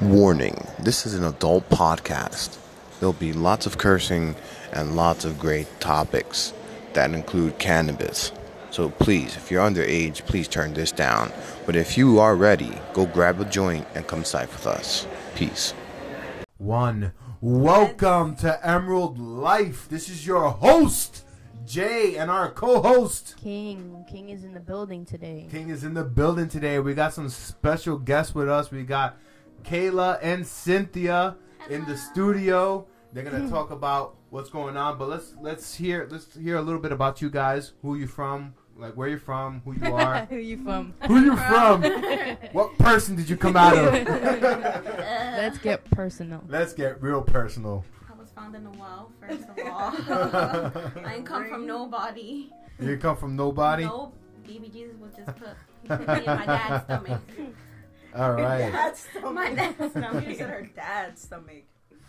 Warning this is an adult podcast. There'll be lots of cursing and lots of great topics that include cannabis. So please, if you're underage, please turn this down. But if you are ready, go grab a joint and come side with us. Peace. One. Welcome to Emerald Life. This is your host, Jay, and our co host, King. King is in the building today. King, is in the building today. We got some special guests with us. We got Kayla and Cynthia in the studio. They're gonna talk about what's going on, but let's let's hear let's hear a little bit about you guys, who you from, like where you're from, who you are, Who you from? who you from, what person did you come out of. Let's get personal. Let's get real personal. I was found in a well, first of all. I didn't come from nobody. You come from nobody. Nope. Baby Jesus was just put, he put me in my dad's stomach. All right. Dad's stomach. My dad's stomach. You said her dad's stomach.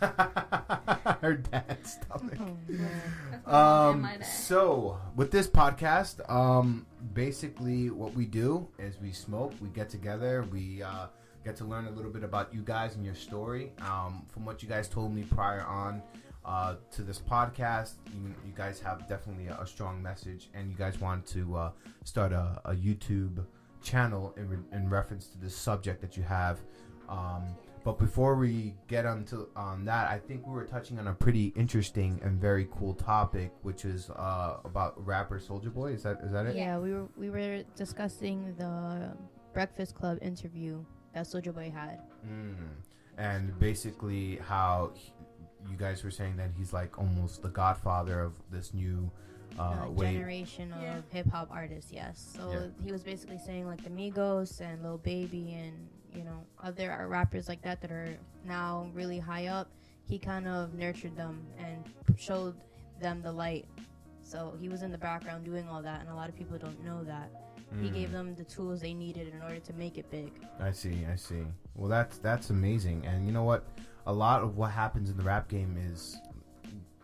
Her dad's stomach. Oh, man. That's my Um, so with this podcast, um, basically what we do is we smoke, we get together, we uh, get to learn a little bit about you guys and your story. Um, from what you guys told me prior on uh, to this podcast, you, you guys have definitely a, a strong message, and you guys want to uh, start a, a YouTube channel in, in reference to the subject that you have. Um, but before we get onto on that, I think we were touching on a pretty interesting and very cool topic, which is uh, about rapper Soulja Boy. Is that is that it? Yeah, we were we were discussing the Breakfast Club interview that Soulja Boy had. Mm. And basically, how he- you guys were saying that he's like almost the godfather of this new uh, uh, way. generation of Yeah. hip hop artists. Yes, so Yeah. he was basically saying like the Migos and Lil Baby and you know other rappers like that that are now really high up. He kind of nurtured them and showed them the light. So he was in the background doing all that, and a lot of people don't know that. He Mm. gave them the tools they needed in order to make it big. I see, I see. Well, that's that's amazing. And you know what? A lot of what happens in the rap game is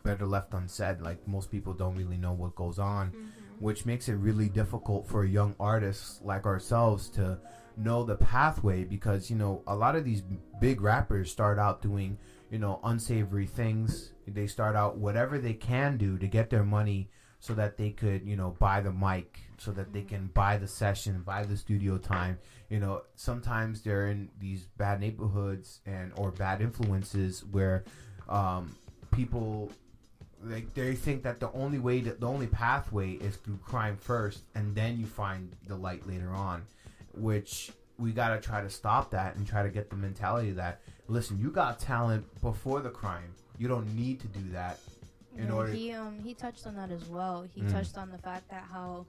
better left unsaid. Like most people don't really know what goes on, which makes it really difficult for young artists like ourselves to know the pathway because you know a lot of these big rappers start out doing you know unsavory things. They start out whatever they can do to get their money so that they could you know buy the mic so that they can buy the session buy the studio time you know sometimes they're in these bad neighborhoods and or bad influences where um, people like they think that the only way that the only pathway is through crime first and then you find the light later on which we got to try to stop that and try to get the mentality that listen you got talent before the crime you don't need to do that in Yeah, order he um he touched on that as well. He Mm. touched on the fact that how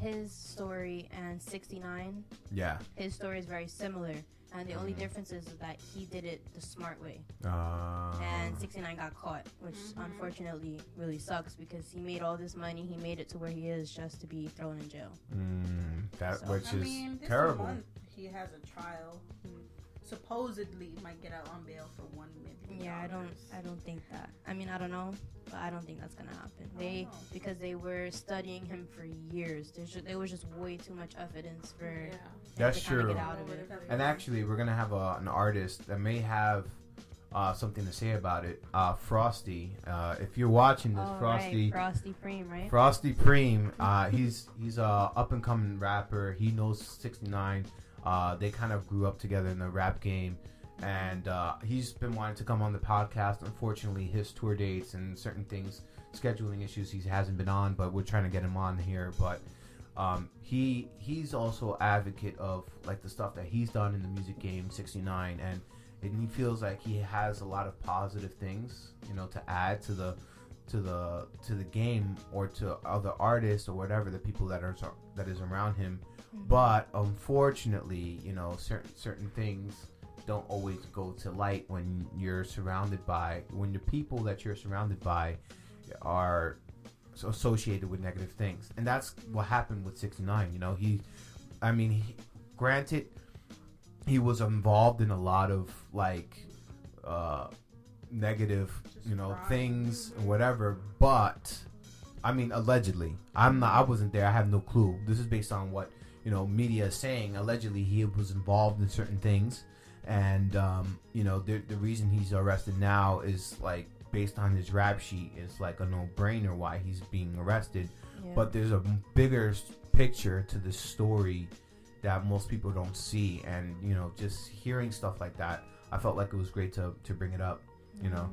his story and 69 yeah his story is very similar and the only difference is that he did it the smart way uh, and 69 got caught which Mhm. unfortunately really sucks because he made all this money he made it to where he is just to be thrown in jail mm, that So, which I is mean, terrible One, he has a trial. Who supposedly might get out on bail for one million. yeah i don't i don't think that i mean i don't know but i don't think that's gonna happen they know. because they were studying him for years there's just, there was just way too much evidence for Yeah. That's to true. get out of it And actually, we're gonna have a, an artist that may have uh, something to say about it. Uh, Frosty, uh, if you're watching this, Oh, Frosty, right. Frosty Preem, right? Frosty Preem, uh, he's he's a up and coming rapper. He knows 69. Uh, they kind of grew up together in the rap game, and uh, he's been wanting to come on the podcast. Unfortunately, his tour dates and certain things, scheduling issues, he hasn't been on. But we're trying to get him on here. But um, he he's also advocate of like the stuff that he's done in the music game 69 and and he feels like he has a lot of positive things you know to add to the to the to the game or to other artists or whatever the people that are that is around him but unfortunately you know certain certain things don't always go to light when you're surrounded by when the people that you're surrounded by are associated with negative things. And that's what happened with 69 you know? He i mean he, granted he was involved in a lot of like uh negative Just you know crime. things and whatever but i mean allegedly. I'm not i wasn't there. I have no clue. This is based on what you know media saying allegedly he was involved in certain things and um, you know the the reason he's arrested now is like based on his rap sheet It's like a no brainer why he's being arrested. Yeah. But there's a bigger picture to the story that most people don't see, and you know just hearing stuff like that, I felt like it was great to to bring it up. You know.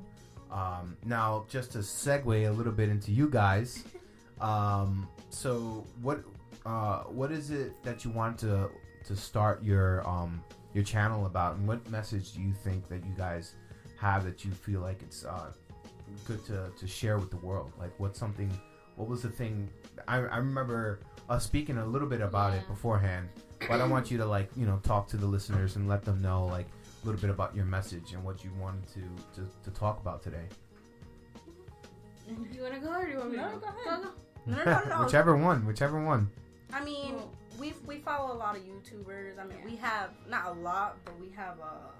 Um, now, just to segue a little bit into you guys, um, so what uh, what is it that you want to to start your um, your channel about, and what message do you think that you guys have that you feel like it's uh, good to, to share with the world? Like, what's something? What was the thing? I, I remember us speaking a little bit about it beforehand, but I want you to like you know talk to the listeners and let them know like a little bit about your message and what you wanted to to, to talk about today. You wanna go or do you want me to No, go? go ahead. Go, go. No, no, no, no. whichever one, whichever one. I mean, Well- we we follow a lot of YouTubers. I mean, Yeah. we have not a lot, but we have a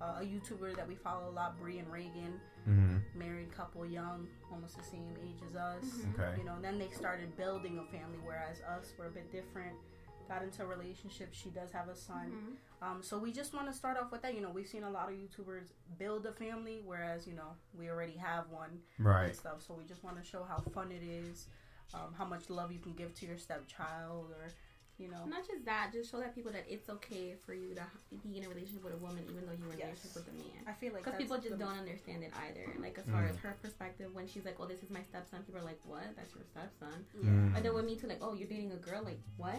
a YouTuber that we follow a lot, Brie and Reagan, Mm-hmm. married couple, young, almost the same age as us. Mhm. Okay. You know, and then they started building a family, whereas us were a bit different. Got into a relationship. She does have a son. Mhm. Um, so we just want to start off with that. You know, we've seen a lot of YouTubers build a family, whereas you know we already have one Right. and stuff. So we just want to show how fun it is, um, how much love you can give to your stepchild, or you know, Not just that, just show that people that it's okay for you to be in a relationship with a woman, even though you're in a Yes. relationship with a man. I feel like Because people just don't understand it either. Like as far Mm. as her perspective, when she's like, "Oh, this is my stepson," people are like, "What? That's your stepson?" Yeah, Mm. And then with me too, like, "Oh, you're dating a girl? Like what?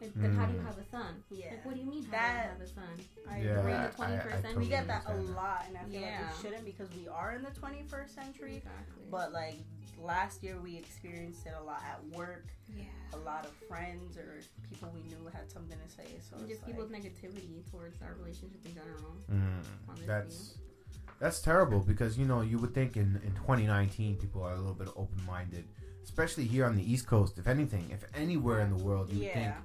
Like, then how do you Mm. have a son? yeah. Like what do you mean how That- do you have a son? I Yeah, agree. We're in the I- I 21st century. totally we get that a lot, and I feel Yeah. like we shouldn't because we are in the 21st century. Exactly. But like last year, we experienced it a lot at work. yeah. A lot of friends or people we knew had something to say. So And just people's like, negativity towards our relationship in general. Mm, Honestly. that's that's terrible because you know you would think in, in 2019 people are a little bit open minded, especially here on the East Coast. If anything, if anywhere in the world, you would think yeah,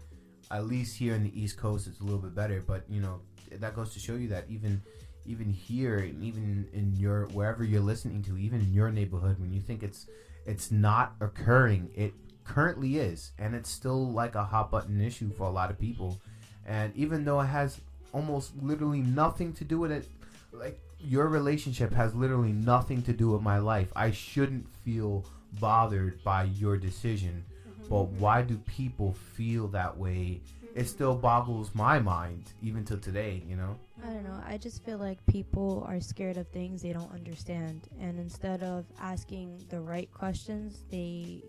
at least here in the East Coast it's a little bit better. But you know that goes to show you that even even here, and even in your wherever you're listening to, even in your neighborhood, when you think it's it's not occurring, it currently is, and it's still like a hot button issue for a lot of people. And even though it has almost literally nothing to do with it, like your relationship has literally nothing to do with my life, I shouldn't feel bothered by your decision. But why do people feel that way? It still boggles my mind, even till today. You know. I don't know. I just feel like people are scared of things they don't understand, and instead of asking the right questions, they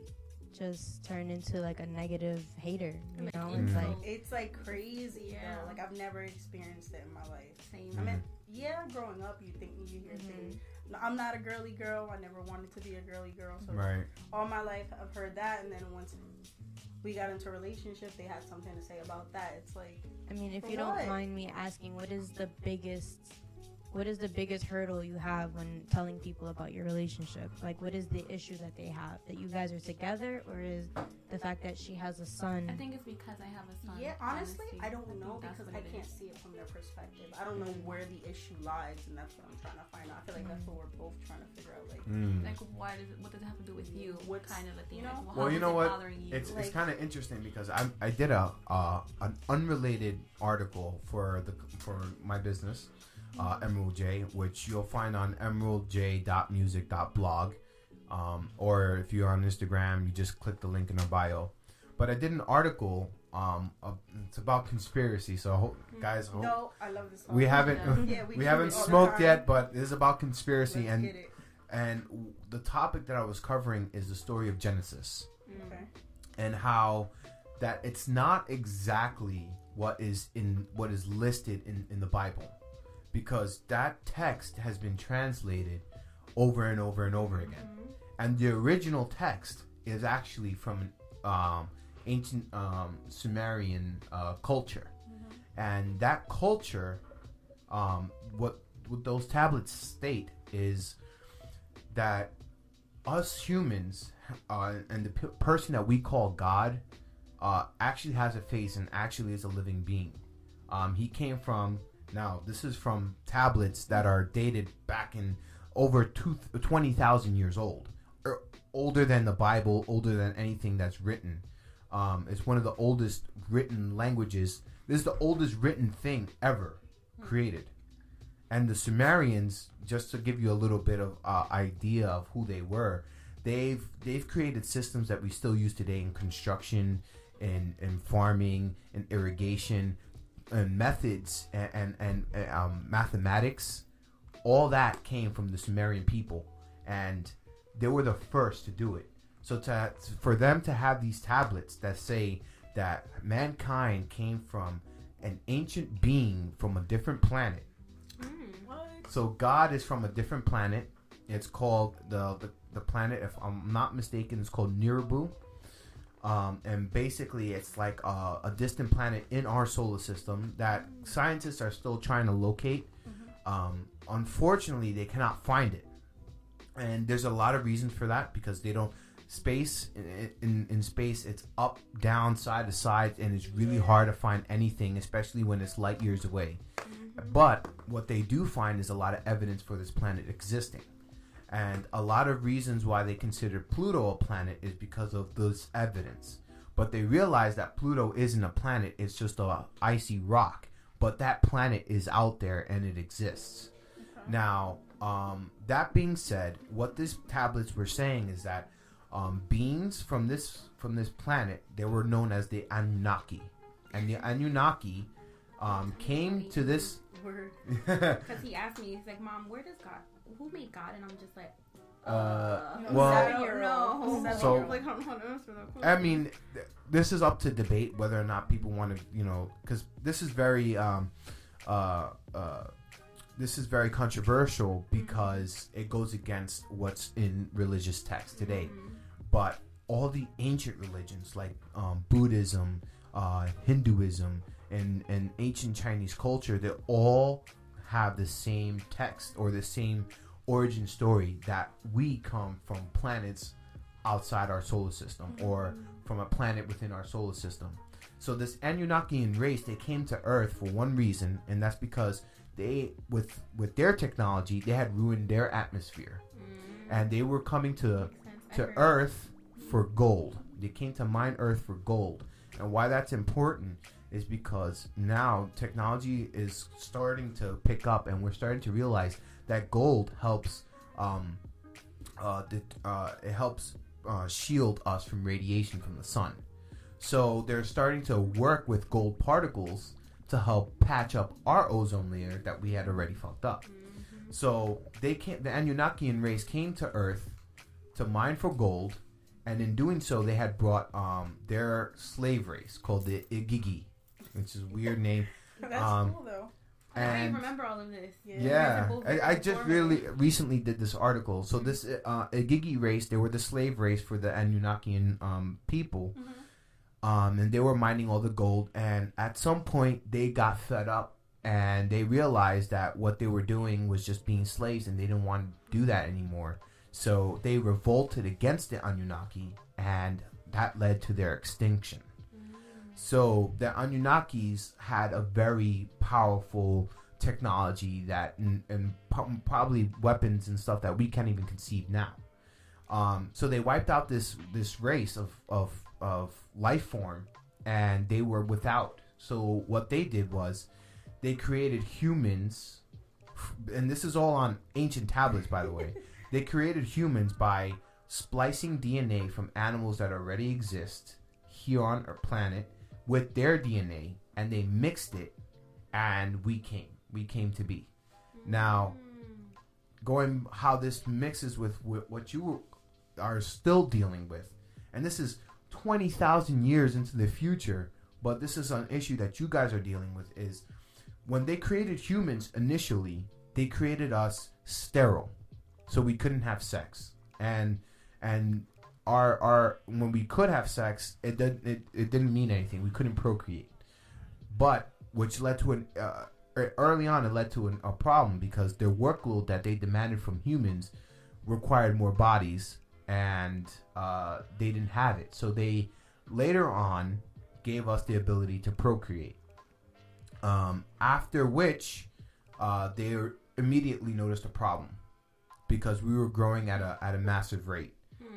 just turn into like a negative hater. You know, it's Mm. like it's like crazy. Yeah. though. Like I've never experienced it in my life. Same. I mean, yeah, growing up, you think you hear Mhm. things. No, I'm not a girly girl. I never wanted to be a girly girl. So Right. all my life, I've heard that. And then once we got into a relationship, they had something to say about that. It's like, I mean, if For you don't mind me asking, what is the biggest what is the biggest hurdle you have when telling people about your relationship? Like what is the issue that they have? That you guys are together or is the fact that she has a son? I think it's because I have a son. yeah, honestly, I don't think know because I can't is. see it from their perspective. I don't know where the issue lies, and that's what I'm trying to find out. I feel like that's what we're both trying to figure out. Like, Mm. Like, why does it? What does it have to do with you? What kind of a thing? you know? Like, Well, how you is know it what? Bothering you? It's it's kind of interesting because I I did a uh, an unrelated article for the for my business, uh, Emerald J, which you'll find on emeraldj.music.blog, um, or if you're on Instagram, you just click the link in our bio. But I did an article. Um, of, it's about conspiracy. So I hope, guys, I hope no, I love this. we haven't Yeah, we, we haven't it all the smoked yet, but this is about conspiracy Let's and get it. and w- the topic that I was covering is the story of Genesis Mm. Okay. and how that it's not exactly what is in what is listed in, in the Bible because that text has been translated over and over and over again. And the original text is actually from um, ancient um, Sumerian uh, culture. And that culture um, what what those tablets state is that us humans uh, and the p- person that we call God uh, actually has a face and actually is a living being. Um, he came from now. This is from tablets that are dated back in over two, 20,000 years old, or older than the Bible, older than anything that's written. Um, it's one of the oldest written languages. This is the oldest written thing ever created. And the Sumerians, just to give you a little bit of uh, idea of who they were, they've they've created systems that we still use today in construction, in in farming, in irrigation, and methods and and, and uh, um, mathematics. All that came from the Sumerian people, and they were the first to do it. So to for them to have these tablets that say that mankind came from an ancient being from a different planet. What? So God is from a different planet. It's called the the, the planet. If I'm not mistaken, it's called Nibiru. Um, and basically, it's like a, a distant planet in our solar system that scientists are still trying to locate. Um, unfortunately, they cannot find it, and there's a lot of reasons for that because they don't space in, in, in space it's up down side to side and it's really hard to find anything especially when it's light years away. But what they do find is a lot of evidence for this planet existing and a lot of reasons why they consider pluto a planet is because of this evidence. But they realize that pluto isn't a planet it's just a icy rock. But that planet is out there and it exists. Now, um, that being said, what these tablets were saying is that um, beings from this from this planet they were known as the Anunnaki, and the Anunnaki um, came to this. Word. Because he asked me, he's like, Mom, where does God, who made God? And I'm just like, uh, No, well, seven I year don't old. know. So- like, I don't know how to answer that I mean, th- this is up to debate whether or not people want to, you know, because this is very, um, uh, uh, this is very controversial because it goes against what's in religious text today. But all the ancient religions like um, Buddhism, uh, Hinduism, and and ancient Chinese culture, they all have the same text or the same origin story that we come from planets outside our solar system or from a planet within our solar system. So this Anunnakian race, they came to Earth for one reason, and that's because they, with with their technology, they had ruined their atmosphere, and they were coming to to Earth for gold. They came to mine Earth for gold, and why that's important is because now technology is starting to pick up, and we're starting to realize that gold helps. Um, uh, uh, it helps uh, shield us from radiation from the sun. So they're starting to work with gold particles to help patch up our ozone layer that we had already fucked up. So they came, the Anunnakian race came to Earth to mine for gold, and in doing so, they had brought um, their slave race called the Igigi, which is a weird name. That's Um, cool though. I remember all of this. Yeah. yeah, I, I just really recently did this article. So this uh, Igigi race, they were the slave race for the Anunnakian um, people, um, and they were mining all the gold. And at some point, they got fed up, and they realized that what they were doing was just being slaves, and they didn't want to do that anymore. So they revolted against the Anunnaki, and that led to their extinction. So the Anunnakis had a very powerful technology that and, and probably weapons and stuff that we can't even conceive now. Um, so they wiped out this this race of, of of life form, and they were without. So what they did was they created humans, and this is all on ancient tablets, by the way. they created humans by splicing DNA from animals that already exist here on our planet with their DNA, and they mixed it, and we came. We came to be. Now, going how this mixes with wh- what you are still dealing with, and this is twenty thousand years into the future, but this is an issue that you guys are dealing with. Is when they created humans initially, they created us sterile, so we couldn't have sex, and and our our when we could have sex, it did it, it didn't mean anything. We couldn't procreate, but which led to an uh, e- early on it led to an, a problem because their workload that they demanded from humans required more bodies, and uh, they didn't have it. So they later on gave us the ability to procreate. Um, after which, uh, they immediately noticed a problem because we were growing at a at a massive rate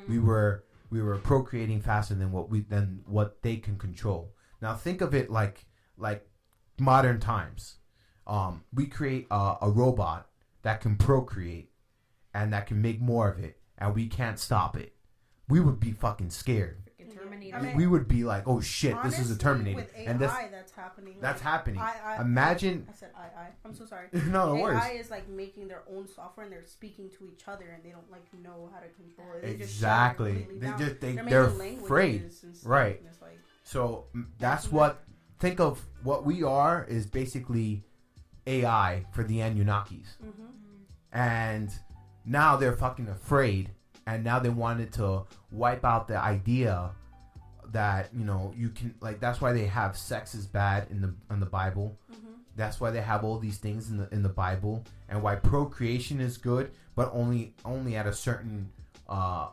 we were we were procreating faster than what we than what they can control. Now think of it like like modern times. um, we create a, a robot that can procreate and that can make more of it, and we can't stop it, we would be fucking scared. Terminator. I mean, we would be like, "Oh shit, this is a Terminator," AI, and this that's happening. that's like, happening. I, I, Imagine- I, said I, I. I'm so sorry. no, no AI worries. is like making their own software and they're speaking to each other and they don't like know how to control it. They just Exactly. completely They down. just they They're they're afraid. Right. like, So that's what think of what we are is basically AI for the Anunnakis. mhm. and now they're fucking afraid and now they wanted to wipe out the idea that you know you can like that's why they have sex is bad in the in the bible Mhm. that's why they have all these things in the in the bible and why procreation is good but only only at a certain uh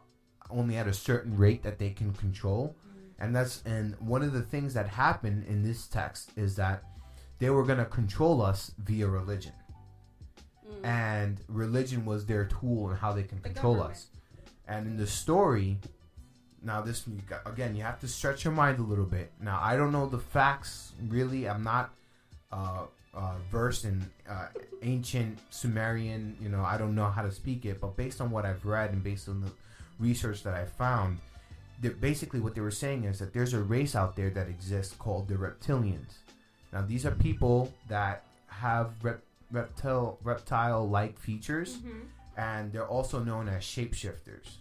only at a certain rate that they can control and that's and one of the things that happened in this text is that they were going to control us via religion Mm. and religion was their tool and how they can The control government. us. And in the story, now this again, you have to stretch your mind a little bit. Now I don't know the facts really. I'm not uh, uh, versed in uh, ancient Sumerian. You know, I don't know how to speak it, but based on what I've read and based on the research that I found, basically what they were saying is that there's a race out there that exists called the reptilians. Now these are people that have rep- reptile reptile like features, Mhm. and they're also known as shapeshifters.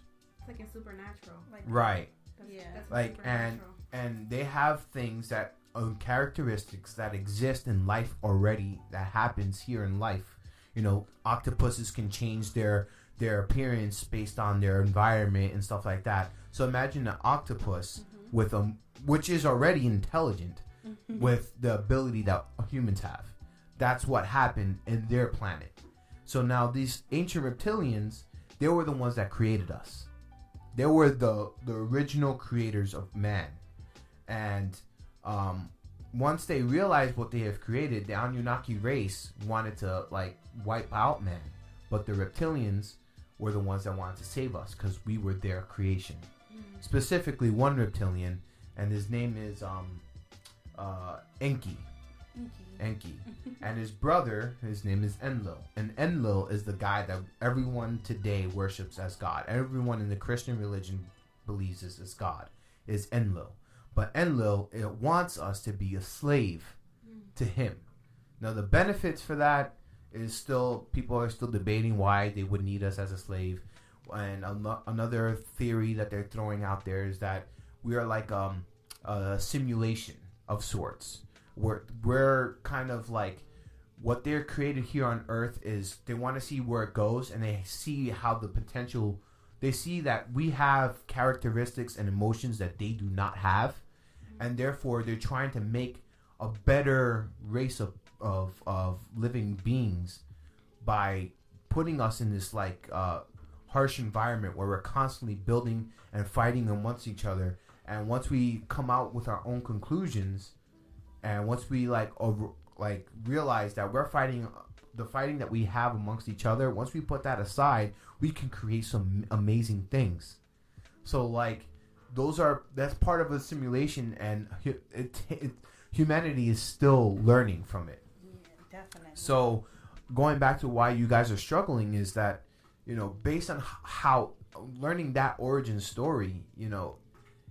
It's like in Supernatural. Like, Right. That's, Yeah. That's Like, and- and they have things that uh, characteristics that exist in life already that happens here in life. You know octopuses can change their their appearance based on their environment and stuff like that. So imagine an octopus with a which is already intelligent with the ability that humans have. That's what happened in their planet. So now these ancient reptilians they were the ones that created us they were the the original creators of man and um, once they realized what they have created, the Anunnaki race wanted to like wipe out man, but the reptilians were the ones that wanted to save us because we were their creation. Specifically, one reptilian, and his name is um, uh, Enki. Enki, and his brother, his name is Enlil, and Enlil is the guy that everyone today worships as God. Everyone in the Christian religion believes is God. Is Enlil, but Enlil it wants us to be a slave to him. Now the benefits for that is still people are still debating why they would need us as a slave, and ano- another theory that they're throwing out there is that we are like um, a simulation of sorts we're we're kind of like what they're created here on earth is they want to see where it goes and they see how the potential they see that we have characteristics and emotions that they do not have. And therefore they're trying to make a better race of of, of living beings by putting us in this like uh, harsh environment where we're constantly building and fighting amongst each other. And once we come out with our own conclusions and once we like over like realize that we're fighting the fighting that we have amongst each other once we put that aside we can create some amazing things so like those are that's part of a simulation and it, it, humanity is still learning from it Yeah, definitely. so going back to why you guys are struggling is that you know based on how learning that origin story you know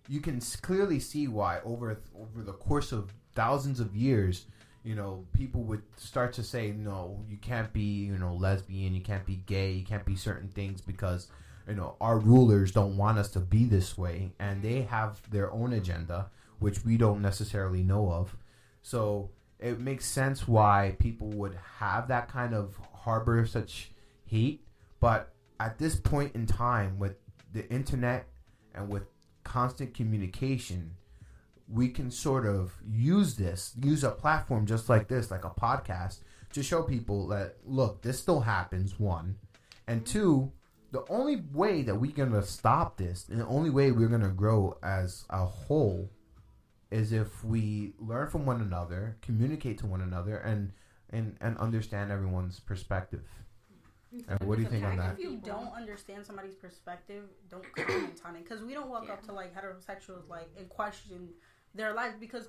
you can clearly see why over over the course of thousands of years you know people would start to say no you can't be you know lesbian you can't be gay you can't be certain things because you know our rulers don't want us to be this way and they have their own agenda which we don't necessarily know of. So it makes sense why people would have that kind of harbor such hate but at this point in time with the internet and with constant communication we can sort of use this use a platform just like this like a podcast to show people that look this still happens one. And two the only way that we're gonna stop this and the only way we're gonna grow as a whole is if we learn from one another communicate to one another and and and understand everyone's perspective. And what do you think on that? If you don't understand somebody's perspective, don't comment on it. Because we don't walk up to like heterosexuals like and question their lives. Because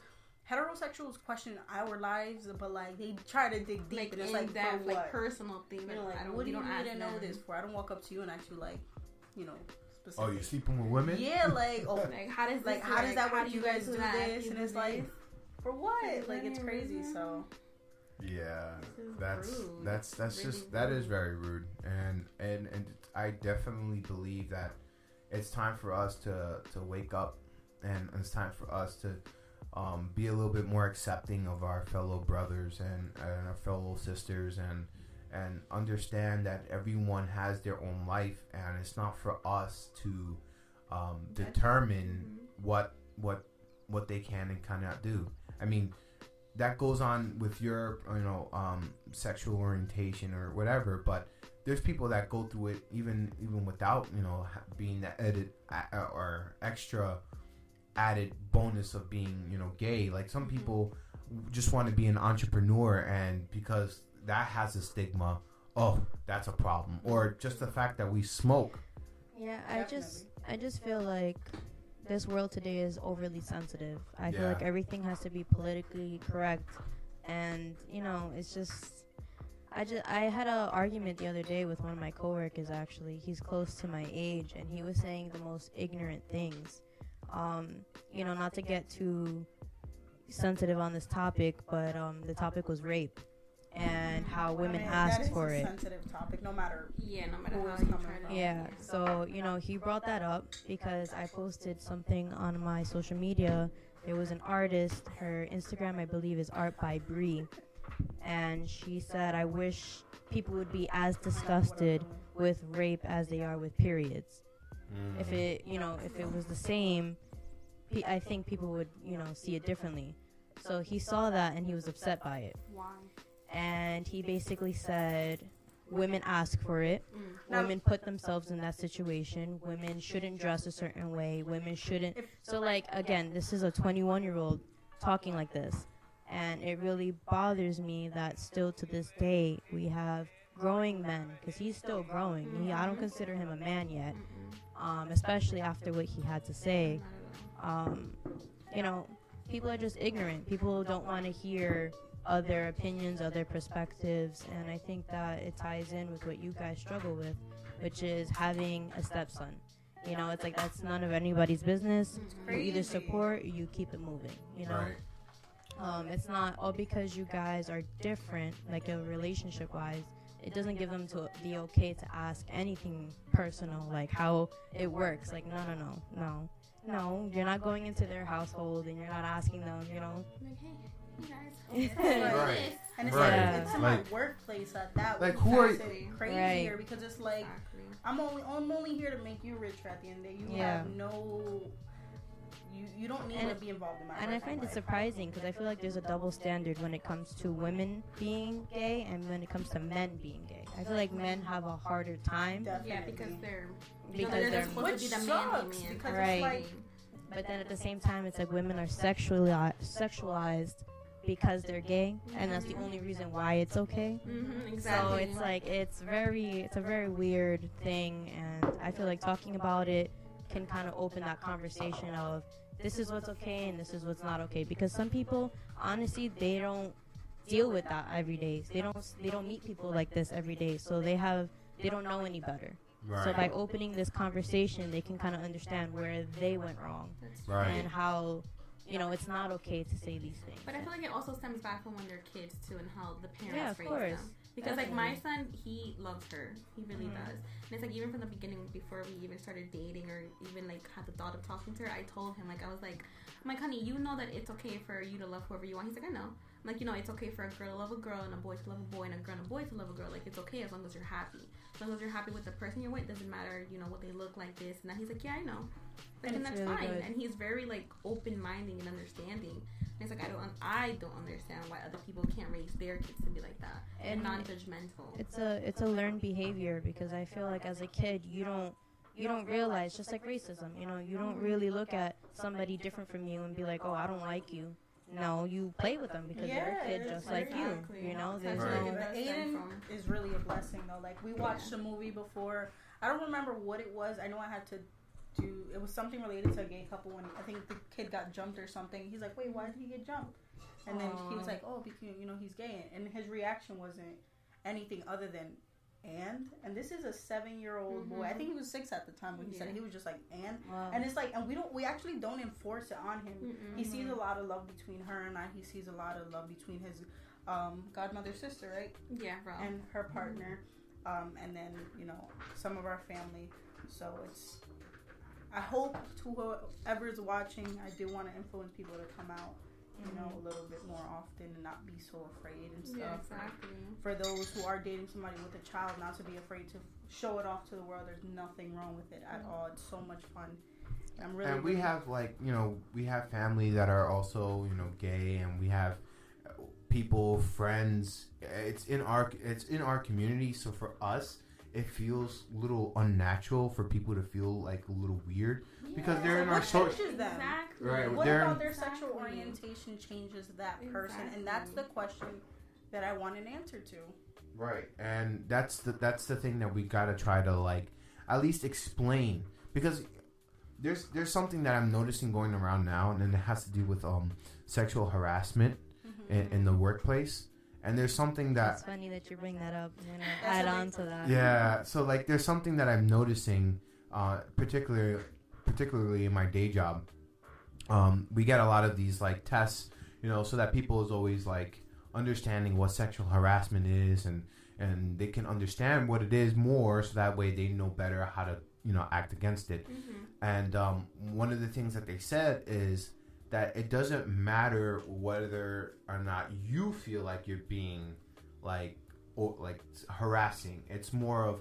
heterosexuals question our lives, but like they try to dig deep, like and it's like depth, for what? like personal thing. you know, like I don't, what do you don't need ask to know this for? I don't walk up to you and ask you like, you know, specific. Oh, you're sleeping with women? Yeah, like oh, Like how does Like, this how does that work? do You guys do that? this, and it's like- for what? Like, Like it's crazy. Mm-hmm. So Yeah, that's rude. that's that's Really just that is very rude, and and and I definitely believe that it's time for us to to wake up, and it's time for us to um, be a little bit more accepting of our fellow brothers and, and our fellow sisters, and and understand that everyone has their own life, and it's not for us to um, determine what what what they can and cannot do. I mean, that goes on with your you know um, sexual orientation or whatever, but there's people that go through it even even without you know being that added uh, or extra added bonus of being you know gay. Like some mm-hmm. people just want to be an entrepreneur, and because that has a stigma, oh, that's a problem. Or just the fact that we smoke. Yeah, I just I just feel like this world today is overly sensitive. I feel like everything has to be politically correct, and you know, it's just. I just I had an argument the other day with one of my coworkers. Actually, he's close to my age, and he was saying the most ignorant things. Um, you know, not to get too sensitive on this topic, but um, the topic was rape and how women I mean, asked that is for a it. sensitive topic, no matter. Yeah, no matter Who how is you coming try to. from. Yeah, so you know, he brought that up because I posted something on my social media. There was an artist, her Instagram, I believe, is Art by Bree, and she said, "I wish people would be as disgusted with rape as they are with periods. If it, you know, if it was the same, pe- I think people would, you know, see it differently." So he saw that and he was upset by it, Why? and he basically said, "Women ask for it." Mm. Women put themselves in that situation. Women shouldn't dress a certain way. Women shouldn't. So, like, again, this is a 21 year old talking like this. And it really bothers me that still to this day we have growing men, because he's still growing. He, I don't consider him a man yet. Um, especially after what he had to say. Not at all. Um, you know, people are just ignorant. People don't want to hear other opinions, other perspectives, and I think that it ties in with what you guys struggle with, which is having a stepson. You know, it's like that's none of anybody's business. You either support or you keep it moving. You know, Right. um, it's not all because you guys are different, like a relationship wise. It doesn't give them to the okay to ask anything personal, like how it works. Like no, no, no, no, no. You're not going into their household and you're not asking them. You know, Like, hey, you guys. Right. And it's Right. like it's in Like- my workplace at that. like, which who are you- it crazier Right. because it's like Exactly. I'm only I'm only here to make you richer at the end of the day. You Yeah. have no you you don't need And- to be involved in my and I personal find it surprising because I feel like there's a double standard when it comes to women being gay and when it comes to men being gay. I feel like men have a harder time, Definitely. Yeah, because they're Because they're, they're- supposed Which to be the manly sucks, man. because it's it's Right. like but then at the same time, it's like women are sexually sexualized because they're gay, and that's the only reason why it's okay. Mm-hmm, exactly. So it's like it's very it's a very weird thing, and I feel like talking about it can kind of open that conversation of this is what's okay and this is what's not okay because some people honestly they don't deal with that every day. They don't they don't meet people like this every day, so they have they don't know any better. So by opening this conversation, they can kind of understand where they went wrong Right. and how you know it's not okay to say these things. But I feel like it also stems back from when they're kids too, and how the parents Yeah, of raise course. them. Because like my son, he loves her. He really Mhm. does. And it's like even from the beginning, before we even started dating or even like had the thought of talking to her, I told him like I was like, I'm like, honey, you know that it's okay for you to love whoever you want. He's like, I know. I'm like, you know, it's okay for a girl to love a girl and a boy to love a boy and a girl and a boy to love a girl. Like it's okay as long as you're happy. As long as you're happy with the person you're with, doesn't matter, you know, what they look like this and that. He's like, yeah, I know. Like, and That's that's really fine. good. And he's very like open minded and understanding. And it's like I don't, I don't understand why other people can't raise their kids to be like that and And non-judgmental. it's a it's a learned behavior because I feel like as a kid you don't you don't realize just like racism you know you don't really look at somebody different from you and be like oh I don't like you no you play with them because they're a kid just like you Exactly. you know That's there's Right. no where it does stem Aiden is really a blessing though. Like we watched a movie before. I don't remember what it was. I know I had to do it was something related to a gay couple when I think the kid got jumped or something. He's like, wait, why did he get jumped? And then he was like, oh, because you know he's gay, and his reaction wasn't anything other than and and this is a seven year old boy. I think he was six at the time when he said it. He was just like and Wow. and it's like and we don't we actually don't enforce it on him. Mm-mm. He sees a lot of love between her and I. He sees a lot of love between his um, godmother sister, right? Yeah, bro. and her partner, um, and then you know some of our family. So it's. I hope to whoever is watching, I do want to influence people to come out, you know, a little bit more often and not be so afraid and stuff. yeah, exactly. For those who are dating somebody with a child, not to be afraid to show it off to the world. There's nothing wrong with it at all. It's so much fun. I'm really. and we really- have like you know we have family that are also you know gay and we have uh, people friends it's in our it's in our community so for us it feels a little unnatural for people to feel like a little weird because they're in our What so changes them? Exactly. Right, What they're- about their sexual orientation changes that person? And that's the question that I want an answer to. Right, and that's the that's the thing that we gotta try to like at least explain because there's there's something that I'm noticing going around now, and it has to do with um sexual harassment in, in the workplace, and there's something that It's funny that you bring that up. I'm gonna add on to that. yeah, so like there's something that I'm noticing, uh, particularly particularly in my day job. Um, we get a lot of these like tests, you know, so that people is always like understanding what sexual harassment is and and they can understand what it is more, so that way they know better how to you know act against it. Mm-hmm. And um, one of the things that they said is that it doesn't matter whether or not you feel like you're being like or like harassing. It's more of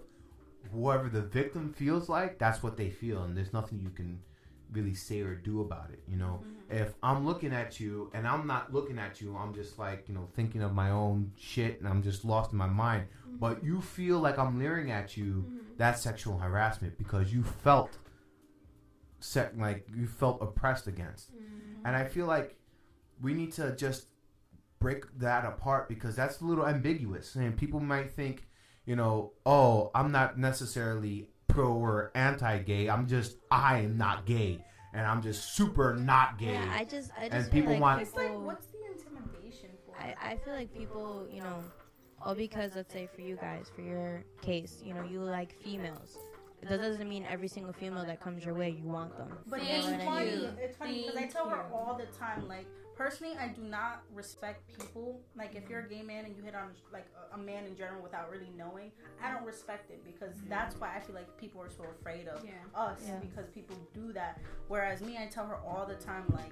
whoever the victim feels like that's what they feel, and there's nothing you can really say or do about it. You know, mm-hmm. if I'm looking at you and I'm not looking at you, I'm just like you know thinking of my own shit, and I'm just lost in my mind. Mm-hmm. But you feel like I'm leering at you. Mm-hmm. That's sexual harassment because you felt se- like you felt oppressed against. Mm-hmm. And I feel like we need to just break that apart because that's a little ambiguous. And people might think, you know, oh, I'm not necessarily pro or anti gay. I'm just, I am not gay. And I'm just super not gay. Yeah, I just, I just And people like want- It's like, what's the intimidation for? I, I feel like people, you know, all because let's say for you guys, for your case, you know, you like females. That doesn't mean every single female that comes your way you want them. But You know it's what I funny. mean? It's funny because I tell her all the time, like personally, I do not respect people. Like if you're a gay man and you hit on like a, a man in general without really knowing, I don't respect it because mm-hmm. that's why I feel like people are so afraid of Yeah. us Yeah. because people do that. Whereas me, I tell her all the time, like.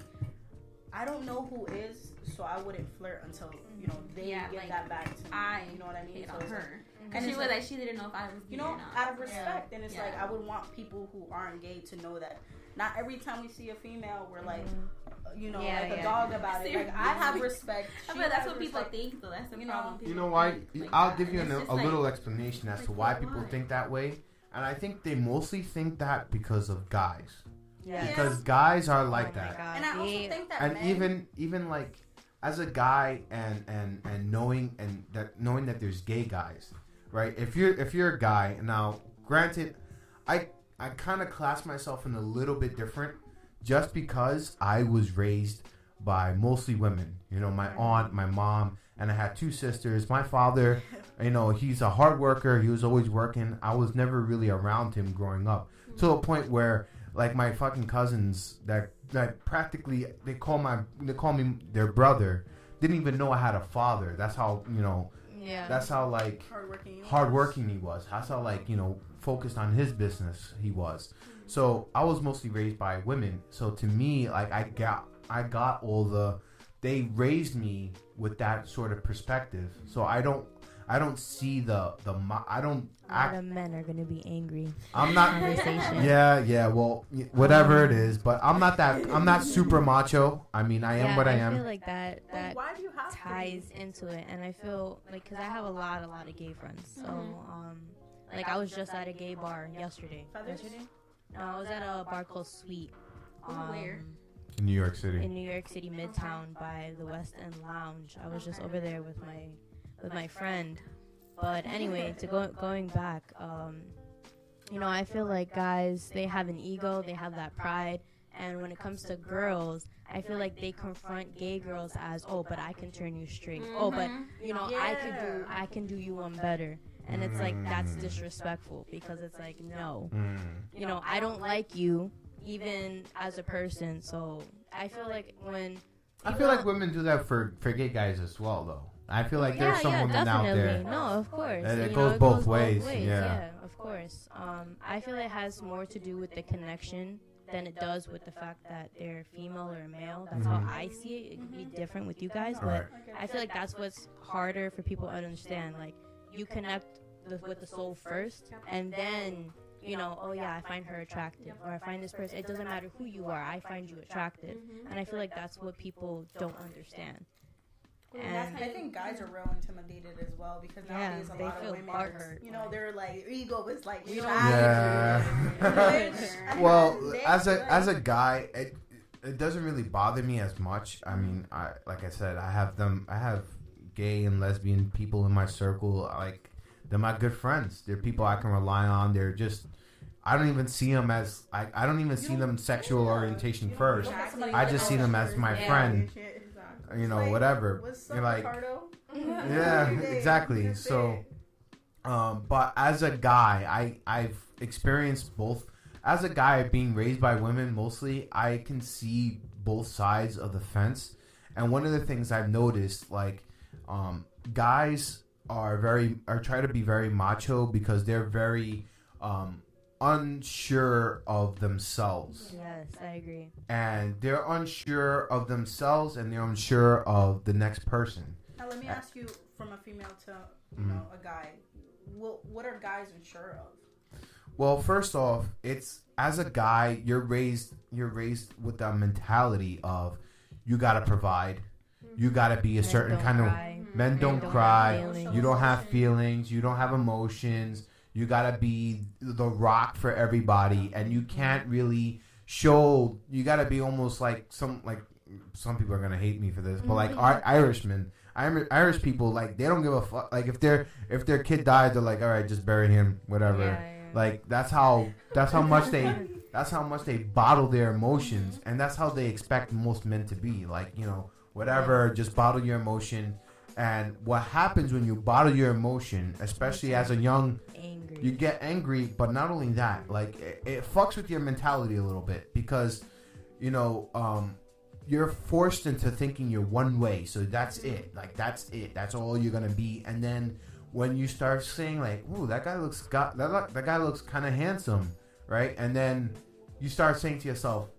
I don't know who is, so I wouldn't flirt until you know they Yeah, get like, that back to me. I you know what I mean? hit So on it's like- her. And And she it's was like- like, she didn't know if I was you know, out of respect. And it's Yeah. like I would want people who aren't gay to know that not every time we see a female, we're like, uh, you know, Yeah, like a dog about it. Like I have respect. I She bet that's has what people respect. think, though. That's the You know- problem. You know why? like I'll that. give you an, a like- little explanation as to like, why why? people think that way. And I think they mostly think that because of guys. Yeah. Because guys are Oh like my that. God. And I also think that and men, even even like as a guy and and and knowing and that knowing that there's gay guys right? If you're if you're a guy now granted i i kind of class myself in a little bit different just because i was raised by mostly women. You know my aunt my mom and i had two sisters. My father you know he's a hard worker. He was always working. I was never really around him growing up. Hmm. To a point where like my fucking cousins that that practically they call my they call me their brother didn't even know I had a father. That's how you know. Yeah. That's how like hardworking. you hardworking he was. That's how like you know focused on his business he was. Mm-hmm. So I was mostly raised by women. So to me, like I got I got all the they raised me with that sort of perspective. So I don't I don't see the the I don't a lot act. of men are gonna be angry. I'm not. Conversation. Yeah, yeah. Well, whatever it is, but I'm not that. I'm not super macho. I mean, I am yeah, what I I am. I feel like that But that why do you have ties into it, and I feel like because I have a lot, a lot of gay friends. So, Mhm. um, like I was just at a gay bar yesterday. Feathers? Yesterday? No, I was at a bar called Sweet. Oh, where? um, In New York City. in New York City Midtown by the West End Lounge. I was just over there with my with my friend. But anyway, to go going back, um, you know, I feel like guys, they have an ego, they have that pride. And when it comes to girls, I feel like they confront gay girls as, oh, but I can turn you straight. Oh, but Mhm. you know, I can do, Yeah. I can do you one better. And it's like that's Mm. disrespectful because it's like no, Mm. you know, I don't like you even as a person. So I feel like when I feel like women do that for for gay guys as well, though. I feel like there's yeah, some yeah, women out there. No, of course. And it You goes know, both ways, yeah. Yeah, of course. Um, I feel it has more to do with the connection than it does with the fact that they're female or male. That's Mhm. how I see it. It could be different with you guys, Right. but I feel like that's what's harder for people to understand. Like you connect the, with the soul first, and then you know, oh yeah, I find her attractive, or I find this person. It doesn't matter who you are. I find you attractive, Mhm. and I feel like that's what people don't understand. Well, And- I think guys are real intimidated as well because Yeah, nowadays a they lot feel of women, butthurt. you know, they're like ego is like We don't- Yeah. Well, as a as a guy, it it doesn't really bother me as much. I mean, I like I said, I have them. I have gay and lesbian people in my circle. Like they're my good friends. They're people I can rely on. They're just. I don't even see them as I, I don't even You see don't- them sexual orientation first. look at somebody I just see them as sure, my yeah, friend. Shit, exactly. You know, like, whatever. What's up, You're like, Ricardo? yeah, exactly. So, um, but as a guy, I I've experienced both. As a guy being raised by women mostly, I can see both sides of the fence. And one of the things I've noticed, like, um, guys are very are try to be very macho because they're very um, unsure of themselves Yes, I agree. and they're unsure of themselves and they're unsure of the next person. Now let me ask you, from a female to you Mhm. know a guy, what what are guys unsure of? Well, first off, it's as a guy, you're raised you're raised with the mentality of you got to provide. You got to be a Men certain don't kind of cry. men don't don't cry. have feelings. You don't have feelings, you don't have emotions. You got to be the rock for everybody and you can't really show you got to be almost like some like some people are to hate me for this, but like mm-hmm. our Irishmen Irish people like they don't give a fuck. Like if their if their kid died, they're like, all right, just bury him, whatever. Yeah, yeah. Like that's how that's how much they that's how much they bottle their emotions, mm-hmm. and that's how they expect most men to be. Like you know, whatever, just bottle your emotion. And what happens when you bottle your emotion, especially as a young, angry. you get angry. But not only that, like it, it fucks with your mentality a little bit because, you know, um, you're forced into thinking you're one way. So that's it. Like that's it. That's all you're gonna be. And then when you start saying like, "Ooh, that guy looks got that that guy looks kind of handsome," right? And then you start saying to yourself,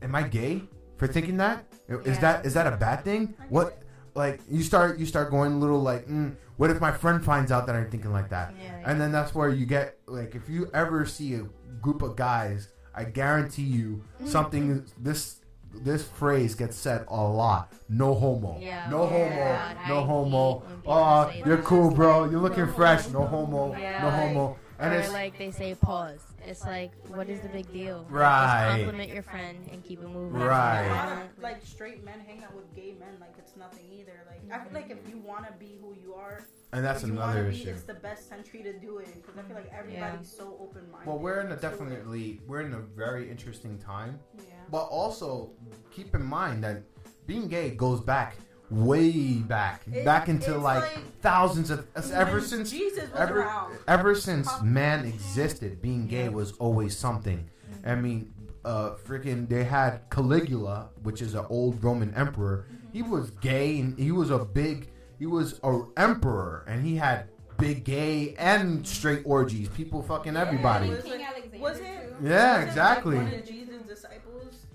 "Am I gay for thinking that? Is Yeah. that is that a bad thing? What?" Like you start you start going a little like, mm, "What if my friend finds out that I'm thinking like that?" yeah, yeah. And then that's where you get like if you ever see a group of guys, I guarantee you something this this phrase gets said a lot. No homo. Yeah. No Oh, homo. I no hate homo. Oh, you're cool, bro. You're looking No fresh. homo. No homo. Yeah. No homo. And or it's like they say pause. It's like, what is the big deal? Right. Just compliment your friend and keep it moving. Right. A lot of, like straight men hang out with gay men like it's nothing either. Like I feel like if you want to be who you are, and that's if you another be, issue. It's the best century to do it because I feel like everybody's so open minded. Well, we're in a definitely we're in a very interesting time. Yeah. But also keep in mind that being gay goes back way back, It- back into like, like- thousands of ever since Jesus was ever around. ever since man existed, being gay was always something. I mean, uh, freaking, they had Caligula, which is an old Roman emperor. He was gay, and he was a big, he was a emperor, and he had big gay and straight orgies. People fucking everybody. Yeah, King Alexander Was it? too. Yeah, Wasn't, exactly. Like, one of Jesus' disciples.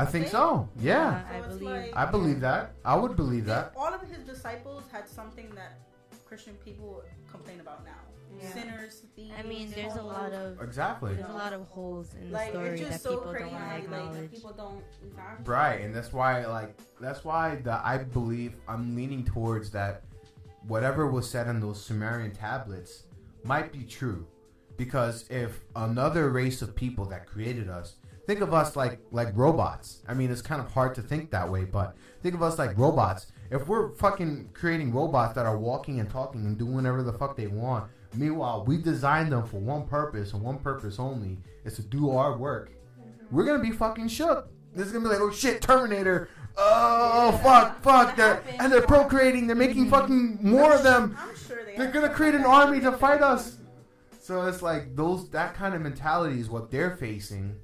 I think so. Yeah, I So it's believe. like- I believe that. I would believe that. All of his disciples had something that Christian people complain about now. Yeah. Sinners, thieves. I mean, there's a lot of Exactly. there's a lot of holes in the Like, it's story just that so people crazy, don't want like, acknowledge. People don't. Exactly. Right, and that's why, like, that's why that I believe I'm leaning towards that. Whatever was said on those Sumerian tablets might be true, because if another race of people that created us, think of us like like robots. I mean, it's kind of hard to think that way, but think of us like robots. If we're fucking creating robots that are walking and talking and doing whatever the fuck they want, meanwhile we designed them for one purpose and one purpose only is to do our work. We're gonna be fucking shook. This is gonna be like, oh shit, Terminator. Oh fuck, fuck. They're, and they're procreating. They're making fucking more of them. I'm sure they. They're gonna create an army to fight us. So it's like those that kind of mentality is what they're facing,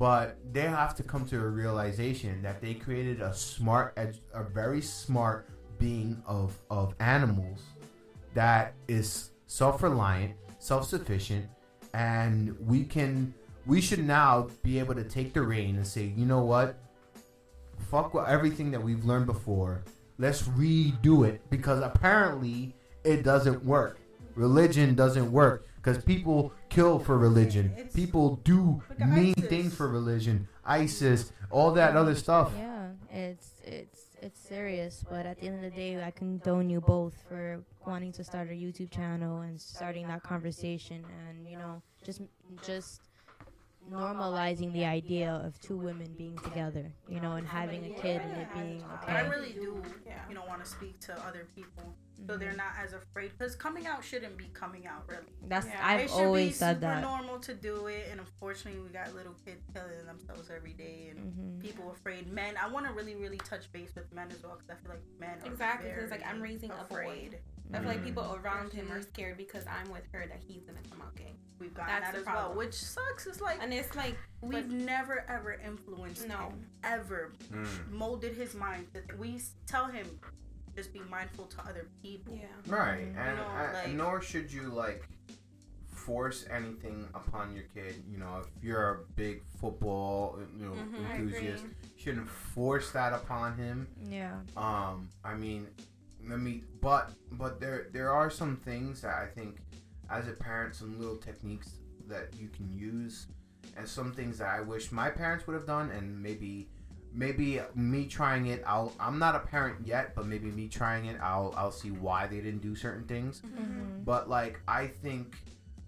but they have to come to a realization that they created a smart, a very smart being of of animals that is self-reliant, self-sufficient, and we can we should now be able to take the reign and say, you know what, fuck with everything that we've learned before. Let's redo it because apparently it doesn't work. Religion doesn't work because people kill for religion. It's- People do mean ISIS. things for religion. ISIS, all that other stuff. Yeah, it's it's it's serious, but at the end of the day, I condone you both for wanting to start a YouTube channel and starting that conversation, and you know, just just normalizing the idea of two women being together, you know, and having a kid and it being okay. I really do, you know, want to speak to other people so they're not as afraid. Because coming out shouldn't be coming out, really. That's Yeah, I've should be always said super that. normal to do it, and unfortunately, we got little kids killing themselves every day, and hmm people afraid. Men, I want to really, really touch base with men as well, because I feel like men are Exactly, 'cause, like, I'm raising a boy. afraid. I feel like Mhm. people around him are scared because I'm with her that he's gonna come out gay, We've gotten That's that the as well, problem. which sucks. It's like and it's like we've never ever influenced No. him, ever Mm. molded his mind. We tell him just be mindful to other people. yeah, Right, and You know, I- like- nor should you like force anything upon your kid. You know, if you're a big football, you know, Mhm, enthusiast, shouldn't force that upon him. Yeah. Um, I mean, let me, but but there there are some things that I think, as a parent, some little techniques that you can use, and some things that I wish my parents would have done, and maybe maybe me trying it I'll I'm not a parent yet but maybe me trying it I'll I'll see why they didn't do certain things hmm but like I think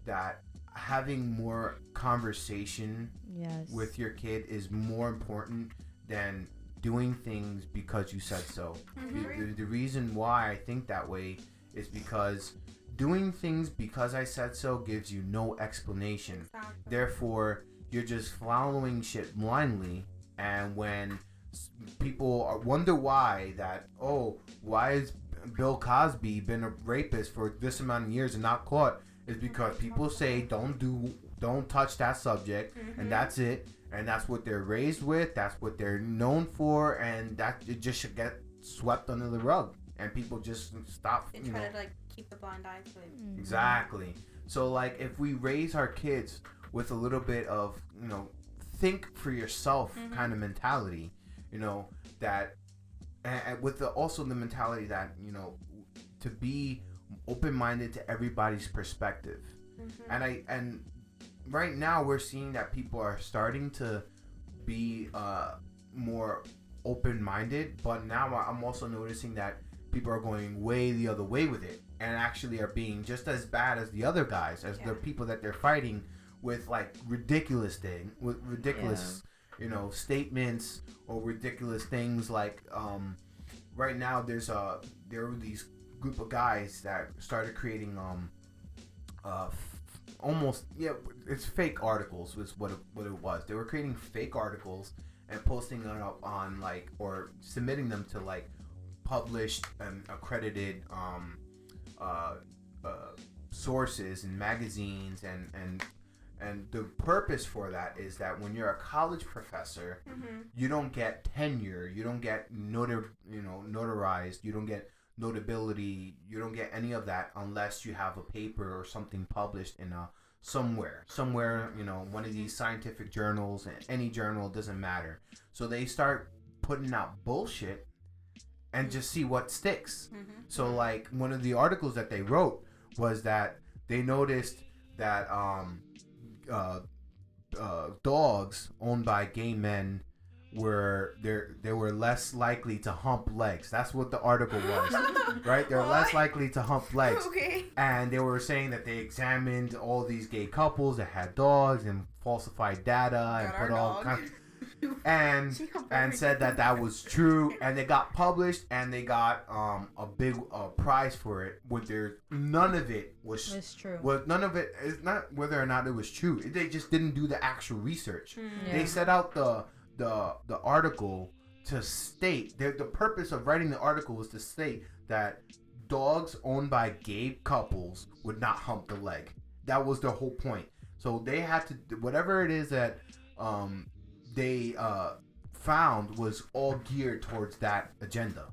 that having more conversation Yes. with your kid is more important than doing things because you said so. Mhm. The, the, the reason why I think that way is because doing things because I said so gives you no explanation. Therefore, you're just following shit blindly, and when people are, wonder why that oh why has Bill Cosby been a rapist for this amount of years and not caught is because people say don't do don't touch that subject Mhm. and that's it and that's what they're raised with that's what they're known for and that it just should get swept under the rug and people just stop They you try know to like keep the blind eye to it. Mhm. Exactly. So like if we raise our kids with a little bit of, you know, think for yourself Mhm. kind of mentality, you know, that and, with the also the mentality that, you know, to be open-minded to everybody's perspective. Mhm. And I and right now we're seeing that people are starting to be uh more open-minded, but now I'm also noticing that people are going way the other way with it and actually are being just as bad as the other guys as the people that they're fighting with like ridiculous thing with ridiculous you know statements or ridiculous things like um right now there's a there were these group of guys that started creating um uh f- almost yeah it's fake articles was what it, what it was. They were creating fake articles and posting it up on like or submitting them to like published and accredited um uh, uh sources and magazines and and and the purpose for that is that when you're a college professor Mhm. you don't get tenure you don't get notar you know notarized you don't get notability you don't get any of that unless you have a paper or something published in a somewhere somewhere you know one of these scientific journals any journal doesn't matter so they start putting out bullshit and just see what sticks Mhm. so like one of the articles that they wrote was that they noticed that um uh, uh dogs owned by gay men were they they were less likely to hump legs. That's what the article was, right? They're less likely to hump legs. Okay. And they were saying that they examined all these gay couples that had dogs and falsified data and put all dog. kinds and and said that that was true, and they got published, and they got um a big uh, prize for it. With their none of it was It's true. was none of it is not whether or not it was true. They just didn't do the actual research. Yeah. They set out the the the article to state the the purpose of writing the article was to state that dogs owned by gay couples would not hump the leg. That was their whole point. So they had to whatever it is that um, they uh, found was all geared towards that agenda.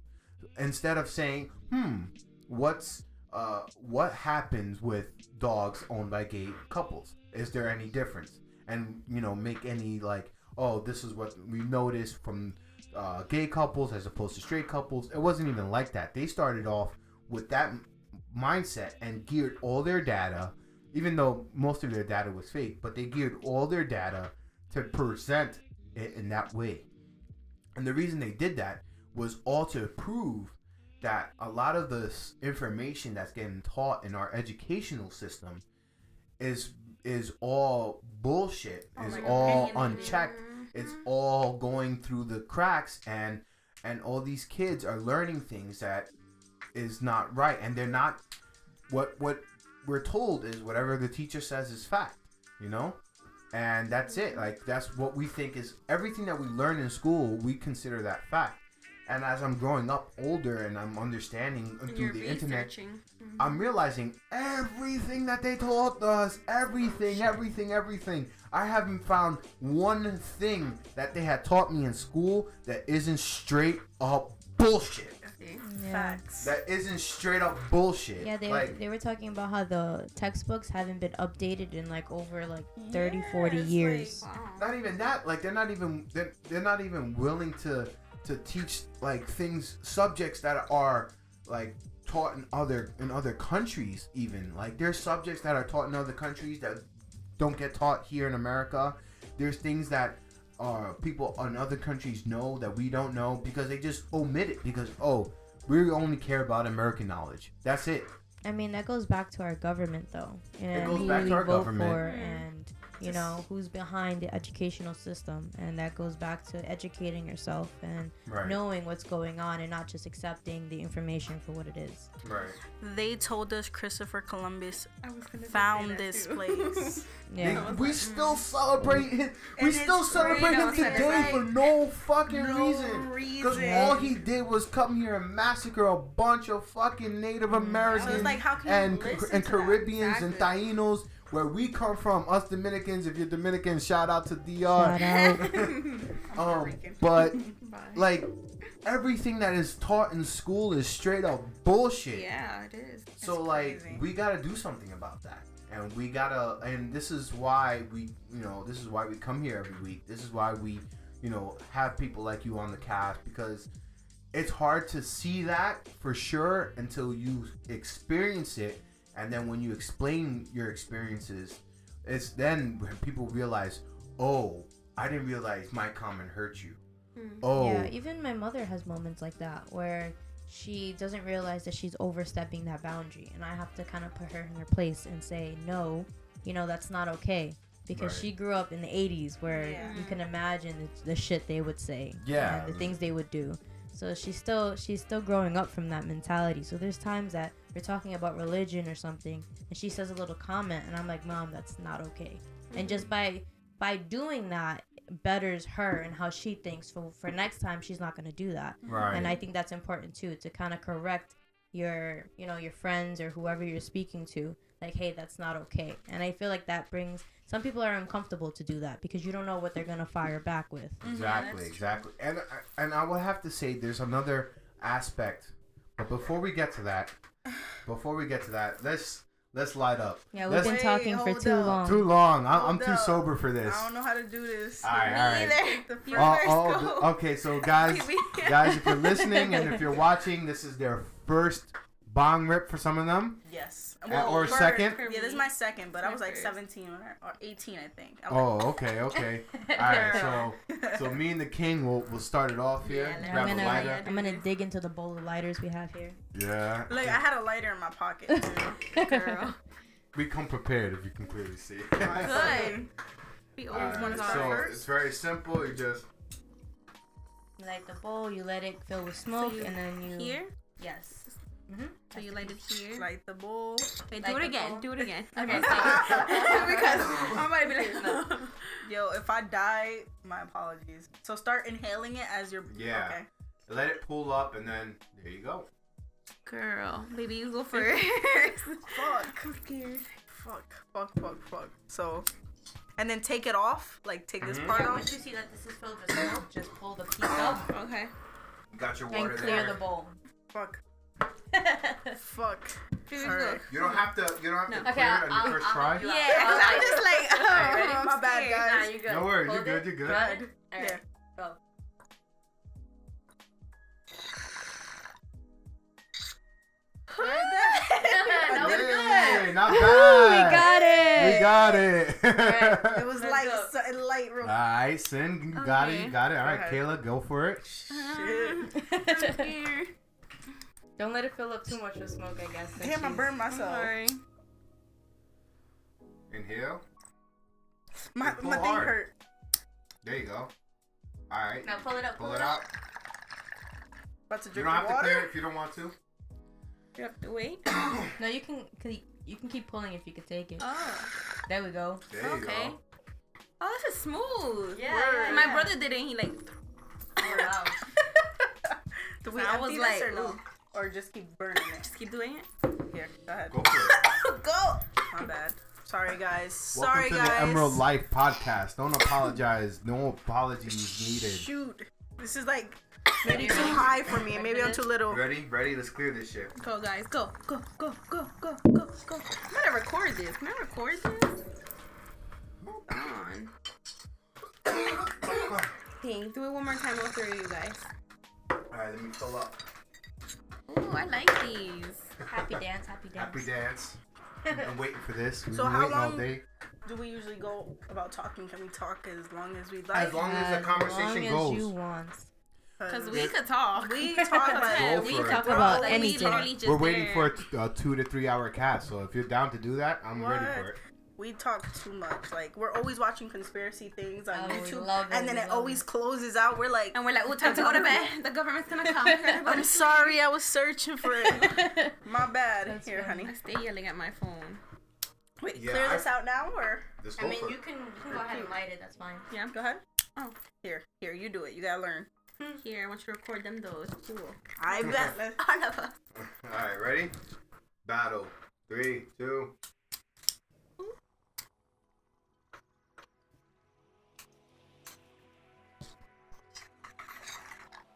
Instead of saying, "Hmm, what's uh, what happens with dogs owned by gay couples? Is there any difference?" And you know, make any like, "Oh, this is what we noticed from uh, gay couples as opposed to straight couples." It wasn't even like that. They started off with that mindset and geared all their data, even though most of their data was fake, but they geared all their data to present in that way. And the reason they did that was all to prove that a lot of this information that's getting taught in our educational system is is all bullshit, Oh, is all unchecked, it's all going through the cracks and and all these kids are learning things that is not right and they're not what what we're told is whatever the teacher says is fact you know and that's it like that's what we think is everything that we learn in school we consider that fact and as i'm growing up older and i'm understanding And through the internet. Mhm. I'm realizing everything that they taught us, everything, everything, everything. I haven't found one thing that they had taught me in school that isn't straight up bullshit. Yeah. Facts. That isn't straight up bullshit. Yeah, they, like, they were talking about how the textbooks haven't been updated in like over like 30, 40 Yeah, it's years. Wow. not even that. Like they're not even they're, they're not even willing to to teach like things subjects that are like taught in other in other countries even like there's subjects that are taught in other countries that don't get taught here in America there's things that uh, people in other countries know that we don't know because they just omit it because oh we only care about American knowledge. That's it. I mean, that goes back to our government though, and goes who back to our government. and you know who's behind the educational system, and that goes back to educating yourself and right knowing what's going on, and not just accepting the information for what it is. right They told us Christopher Columbus I was gonna say found this too. place. Yeah. They- we still mm. celebrate him. We And still celebrate him today It's for no fucking no reason. Because all he did was come here and massacre a bunch of fucking Native mm. Americans like, how can you and and to that? Caribbeans and Exactly. Tainos, where we come from. Us Dominicans, if you're Dominican, shout out to DR. Shout out. um, but Bye. like everything that is taught in school is straight up bullshit. yeah, it is. So It's like crazy. we gotta do something about that, and we gotta, and this is why we, you know, this is why we come here every week. This is why we, you know, have people like you on the cast because it's hard to see that for sure until you experience it, and then when you explain your experiences, it's then when people realize, oh, I didn't realize my comment hurt you. Mm. Oh, Yeah, even my mother has moments like that where she doesn't realize that she's overstepping that boundary, and I have to kind of put her in her place and say, no, you know, that's not okay. Because Right. she grew up in the 80s where Yeah. you can imagine the, the shit they would say Yeah. and the things they would do. So she's still she's still growing up from that mentality. So there's times that we're talking about religion or something, and she says a little comment, and I'm like, "Mom, that's not okay." And just mm. by by doing that betters her and how she thinks. For for next time, she's not gonna do that. right. And I think that's important too to kind of correct your you know your friends or whoever you're speaking to. Like, hey, that's not okay. And I feel like that brings some people are uncomfortable to do that because you don't know what they're gonna fire back with. Mm-hmm, exactly, exactly. And and I will have to say there's another aspect. But before we get to that, before we get to that, let's let's light up. Yeah, we've Let's- been Wait, talking for too up. long. Too long. I, I'm too up. sober for this. I don't know how to do this. All right, Me all right. either. The Oh, first oh, go. okay, so guys, guys, if you're listening and if you're watching, this is their first bong rip for some of them, Yes. Uh, or for- second. Yeah, this is my second, but I was like first. 17 or, or 18, I think. I was Oh, okay, okay. All right, so so me and the king will will start it off here. Yeah, I'm gonna lighter. I'm gonna dig into the bowl of lighters we have here. Yeah. Look, I had a lighter in my pocket too. Girl. We come prepared, if you can clearly see. Good. We always right, want to so first? it's very simple. You just You light the bowl. You let it fill with smoke, you- and then you Here. Yes. Mm-hmm. So you light it here. Light the bowl. Wait, Light do it again. bowl. Do it again. Okay, because I might be like. Yo, if I die, my apologies. So start inhaling it as you're. Yeah. Okay. Let it pull up, and then there you go. Girl, baby, you go first. Fuck. I'm scared. Fuck. Fuck. Fuck. Fuck. So, and then take it off. Like take this Mhm. part Yeah, off. once you see that this is filled with smoke, just pull the piece up Okay. Got your water and clear there. the bowl. Fuck. Fuck. Here we Alright. go. You don't have to. You don't have to No. clear Okay, it I'll- on your I'll- first I'll try. help you. Yeah, I'll I'm just like, oh, Alright, ready? I'm My bad, guys. Nah, you good. No worries, Hold you're good, it. you're good. Got it? All right, Yeah. go. that was Hey, good. not Ooh, we got it. We got it. Alright. It was Let's like go. so, light real Alright, Sin, you got it, you got it. All right, ahead. Kayla, go for it. shit. I'm scared. Don't let it fill up too much with smoke, I guess. Damn, I she's- burned I'm myself. sorry. Inhale. My, my thing hard. hurt. There you go. All right, Now pull it up. pull it out. About to You don't have the to clear it if you don't want to. You have to wait. No, you can. You- you can keep pulling if you could take it. Oh, There we go. There you okay. go. Oh, this is smooth. Yeah, yeah, My yeah. brother did it. He like. Wow. Do we So I empty was this like, or no? ooh. Or just keep burning it? Just keep doing it. Here, go ahead. Go for it. Go. My bad. Sorry, guys. Welcome Sorry, to guys. the Emerald Life podcast. Don't apologize. No apologies needed. Shoot. This is like maybe too high for me. Maybe I'm too little. Ready? Ready? Let's clear this shit. Go, guys. Go, go, go, go, go, go, go. I'm gonna record this. Can I record this? Hold on. Dang, do it one more time. All three of you guys. All right, let me fill up. Ooh, I like these. Happy dance. Happy dance. Happy dance. I'm waiting for this. We've So been how waiting all long- day. Do we usually go about talking? Can we talk as long as we'd As like? long as the conversation long goes. as you want. Cause we could talk. We talk about we talk Talk about about anything. We're waiting for a t- a two to three hour cast, so if you're down to do that, I'm ready for it. We talk too much. Like we're always watching conspiracy things on Oh, YouTube, love it, and then it always it. closes out. We're like, And we're like, oh, time to go to bed. The government's gonna come. Gonna go I'm to sorry, I was searching for it. My bad. That's Here, funny. honey. I stay yelling at my phone. Wait, Yeah, clear I- this out now, or Let's I mean, you can, you can go ahead and light it. That's fine. Yeah. go ahead. Oh. Here, here, you do it. You gotta learn. Hmm. Here, I want you to record them though. It's cool. I bet. All of us. All right, ready? Battle. Three, two.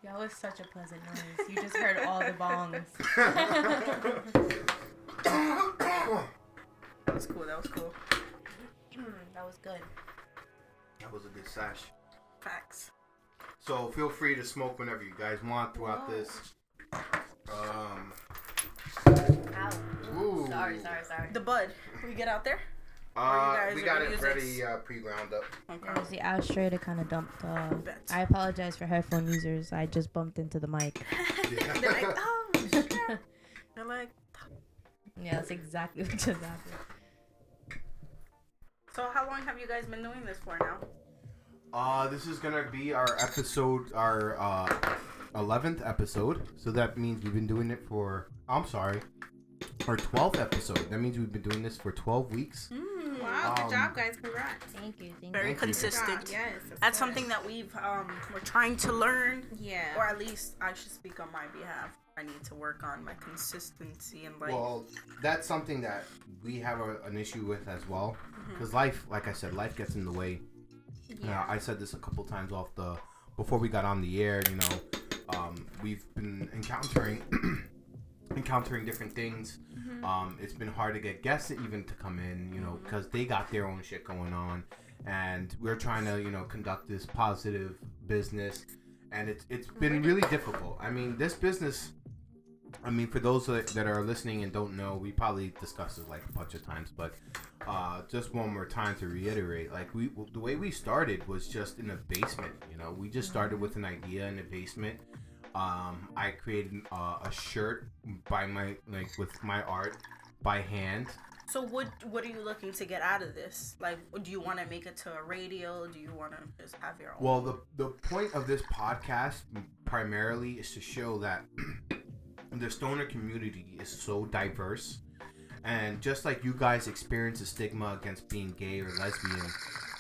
That was such a pleasant noise. You just heard all the bongs. That was cool. That was cool. that was good. That was a good sash. Facts. So feel free to smoke whenever you guys want throughout this. Um. Ow. Ooh. Sorry, sorry, sorry. The bud. We get out there. Uh, we got it use ready, uh, pre-ground up. It was the ashtray that kind of dumped. Uh, I apologize for headphone users. I just bumped into the mic. They're like, oh, shit. They're like, Yeah, that's exactly what just happened. so how long have you guys been doing this for now? Uh, this is gonna be our episode, our uh, eleventh episode. So that means we've been doing it for. I'm sorry, our twelfth episode. That means we've been doing this for twelve weeks. Wow, good Um, job, guys. Congrats. Thank you. Thank Very Thank you. Good job. consistent. Yes. of That's course. something that we've um we're trying to learn, Yeah. or at least I should speak on my behalf. I need to work on my consistency and like. Well, that's something that we have a, an issue with as well. Because life, like I said, life gets in the way. Yeah, I said this a couple times off the before we got on the air. You know, um, we've been encountering encountering different things. Um, it's been hard to get guests even to come in. You know, because they got their own shit going on, and we're trying to you know conduct this positive business, and it's it's been really difficult. I mean, this business. I mean, for those that are listening and don't know, we probably discussed this like a bunch of times, but uh, just one more time to reiterate, like we the way we started was just in a basement. You know, we just started with an idea in a basement. Um, I created uh, a shirt by my like with my art by hand. So what what are you looking to get out of this? Like, do you want to make it to a radio? Do you want to just have your own? Well, the the point of this podcast primarily is to show that the stoner community is so diverse, and just like you guys experience a stigma against being gay or lesbian,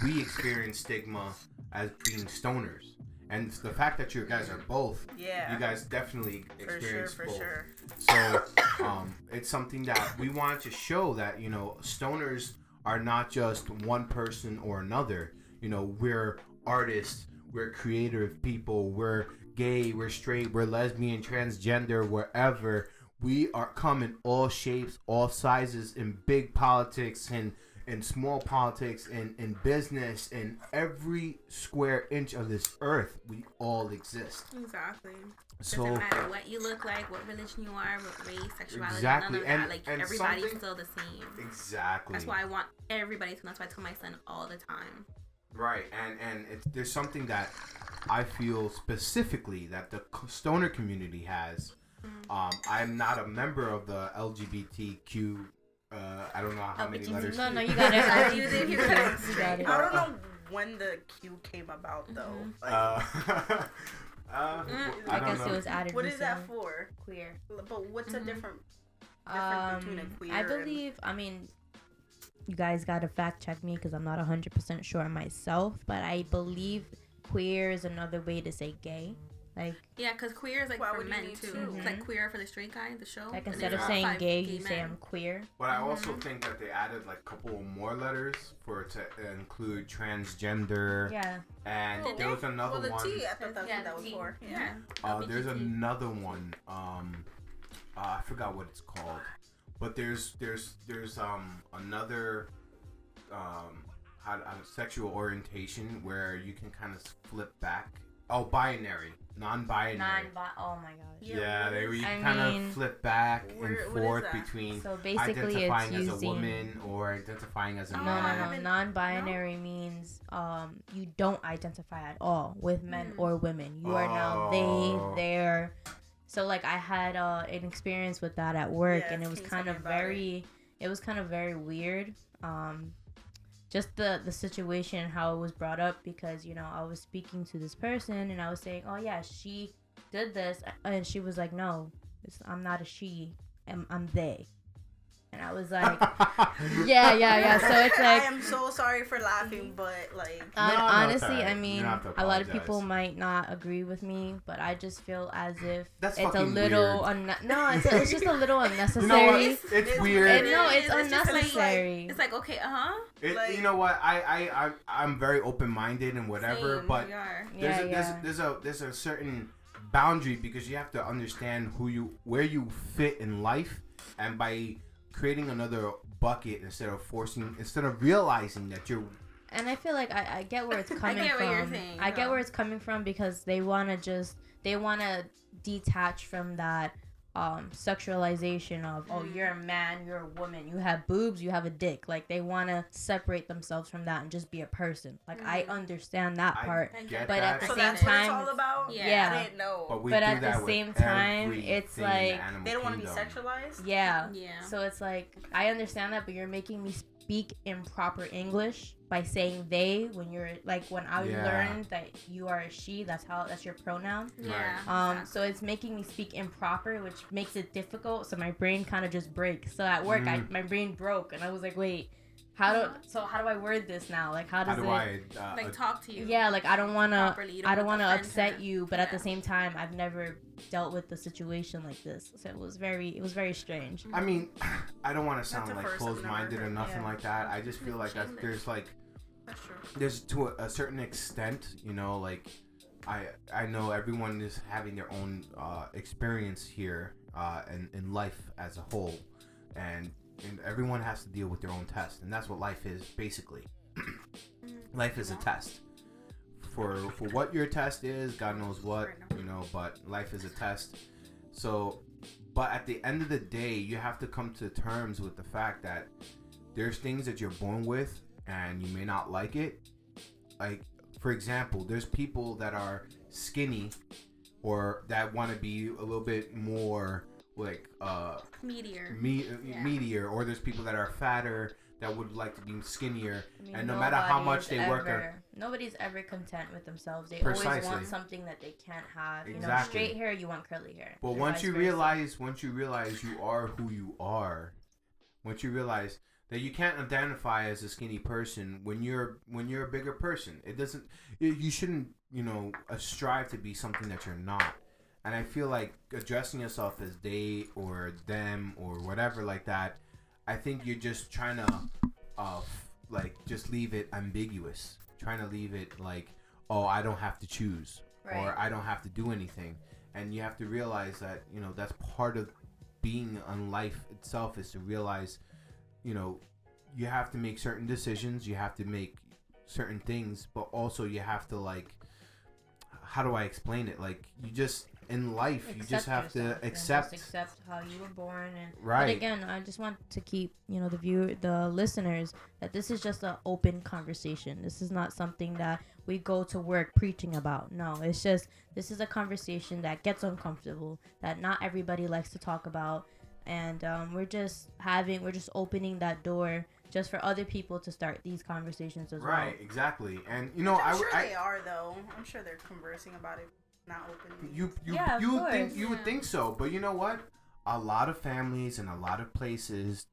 we experience stigma as being stoners. And the fact that you guys are both, yeah, you guys definitely for sure, experience for both. sure. So um, it's something that we wanted to show that you know stoners are not just one person or another. You know, we're artists, we're creative people, we're gay, we're straight, we're lesbian, transgender, wherever. We are come in all shapes, all sizes, in big politics and in small politics, and, in business, and every square inch of this earth, we all exist. Exactly. So Doesn't matter what you look like, what religion you are, what race, sexuality, Exactly, none of and- that. Like and everybody's still the same. exactly. That's why I want everybody to. That's why I tell my son all the time. Right, and and it's, there's something that I feel specifically that the stoner community has. Um, I'm not a member of the LGBTQ. Uh, I don't know how many letters. No, no, you got it. I used it, you got it. You got it. I don't know when the Q came about though. Mhm. Like, Uh, uh, Mm, I I guess know. it was added. what is that for? Queer. But what's Mhm. a different difference between a Um, queer I and- believe. I mean, you guys got to fact check me because I'm not 100 percent sure myself, but I believe queer is another way to say gay. Like, Yeah, because queer is like Why for would men need too. two? It's like queer for the straight guy, in the show. like instead of saying five gay, you say. I'm queer. But I also Mhm. think that they added like a couple more letters for to include transgender, Yeah. and Did there was another Well, the one. T, I thought that's Yeah, what that was T. for. Yeah. Uh, there's another one. Um, uh, I forgot what it's called, but there's there's there's um another um how, how, sexual orientation where you can kind of flip back. Oh, binary, non-binary. Non. Oh my gosh. Yeah, yeah, they is- where you I kind mean- of flip back and forth between So basically, identifying it's as using. a woman or identifying as a Oh, No, man. no, no. Non-binary means um you don't identify at all with men Mm. or women. You are now Oh. they, their. So like I had uh, an experience with that at work, Yeah, and it was kind of me about it? very. It was kind of very weird. Um, just the the situation how it was brought up because you know I was speaking to this person and I was saying, oh yeah, she did this, and she was like, no, I'm not a she, I'm, I'm they, and I was like. Yeah, yeah, yeah. So it's like I am so sorry for laughing, but like, uh, No, no, honestly, it's. I mean, don't have to a lot of people might not agree with me, but I just feel as if That's it's a little weird. unne- no, it's, it's just a little You know what? unnecessary. It's, It's weird. And no, it's it's just like- unnecessary. It's like okay, uh huh. It, Like- you know what? I I I I'm very open minded and whatever, Same, but there's yeah, a, yeah. there's, there's a there's a certain boundary because you have to understand who you where you fit in life, and by creating another bucket instead of forcing instead of realizing that you're and I feel like I, I get where it's coming I get what from. you're saying, I get where it's coming from because they want to just they want to detach from that um sexualization of oh you're a man you're a woman you have boobs you have a dick like they want to separate themselves from that and just be a person like I Mhm. understand that part But that, at the so same that's what it's time- Yeah. Yeah. I didn't know. but but at the same time, it's in the like- they don't want to be sexualized. yeah Yeah. So it's like I understand that, but you're making me speak in proper English by saying they when you're like when I Yeah. learned that you are a she. That's how that's your pronoun. yeah. Um, exactly. so it's making me speak improper, which makes it difficult. So my brain kind of just breaks. So at work, I, Mm. my brain broke, and I was like, wait, how do so how do I word this now? Like how How does do it? I? Uh, like talk to you. Yeah, like I don't wanna. Properly, I don't don't want to upset her. you, but at the same time, I've never dealt with the situation like this, so it was very, it was very strange. I mean, I don't want to sound like first I've never closed-minded or nothing yeah. like that. I just feel like that there's like there's to a, a certain extent, you know, like I I know everyone is having their own uh, experience here uh, in in life as a whole, and and everyone has to deal with their own test, and that's what life is basically. life is a test. For for what your test is, God knows what, you know, but life is a test. So, but at the end of the day, you have to come to terms with the fact that there's things that you're born with and you may not like it. Like, for example, there's people that are skinny or that want to be a little bit more like uh Meteor. me- Yeah. meteor, or there's people that are fatter that would like to be skinnier. I mean, And no matter how much they work ever, nobody's ever content with themselves. They always want something that they can't have. You know, straight hair, you want curly hair. But once you versa. realize, once you realize you are who you are, once you realize that you can't identify as a skinny person when you're when you're a bigger person, it doesn't. You you shouldn't, you know, strive to be something that you're not. And I feel like addressing yourself as they or them or whatever like that, I think you're just trying to, uh, like just leave it ambiguous, trying to leave it like, oh, I don't have to choose or I don't have to do anything. And you have to realize that, you know, that's part of being on life itself is to realize, you know, you have to make certain decisions, you have to make certain things, but also you have to like how do I explain it? Like you just in life you just have yourself to and just accept accept how you were born and Right. But again, I just want to keep you know the viewer, the listeners, that this is just an open conversation. This is not something that we go to work preaching about. No, it's just this is a conversation that gets uncomfortable that not everybody likes to talk about, and um, we're just having we're just opening that door just for other people to start these conversations as well. Right, exactly. And you know, I'm I, sure I they are though. I'm sure they're conversing about it, not openly. You you Yeah, you would think course, you would think so, but you know what? A lot of families and a lot of places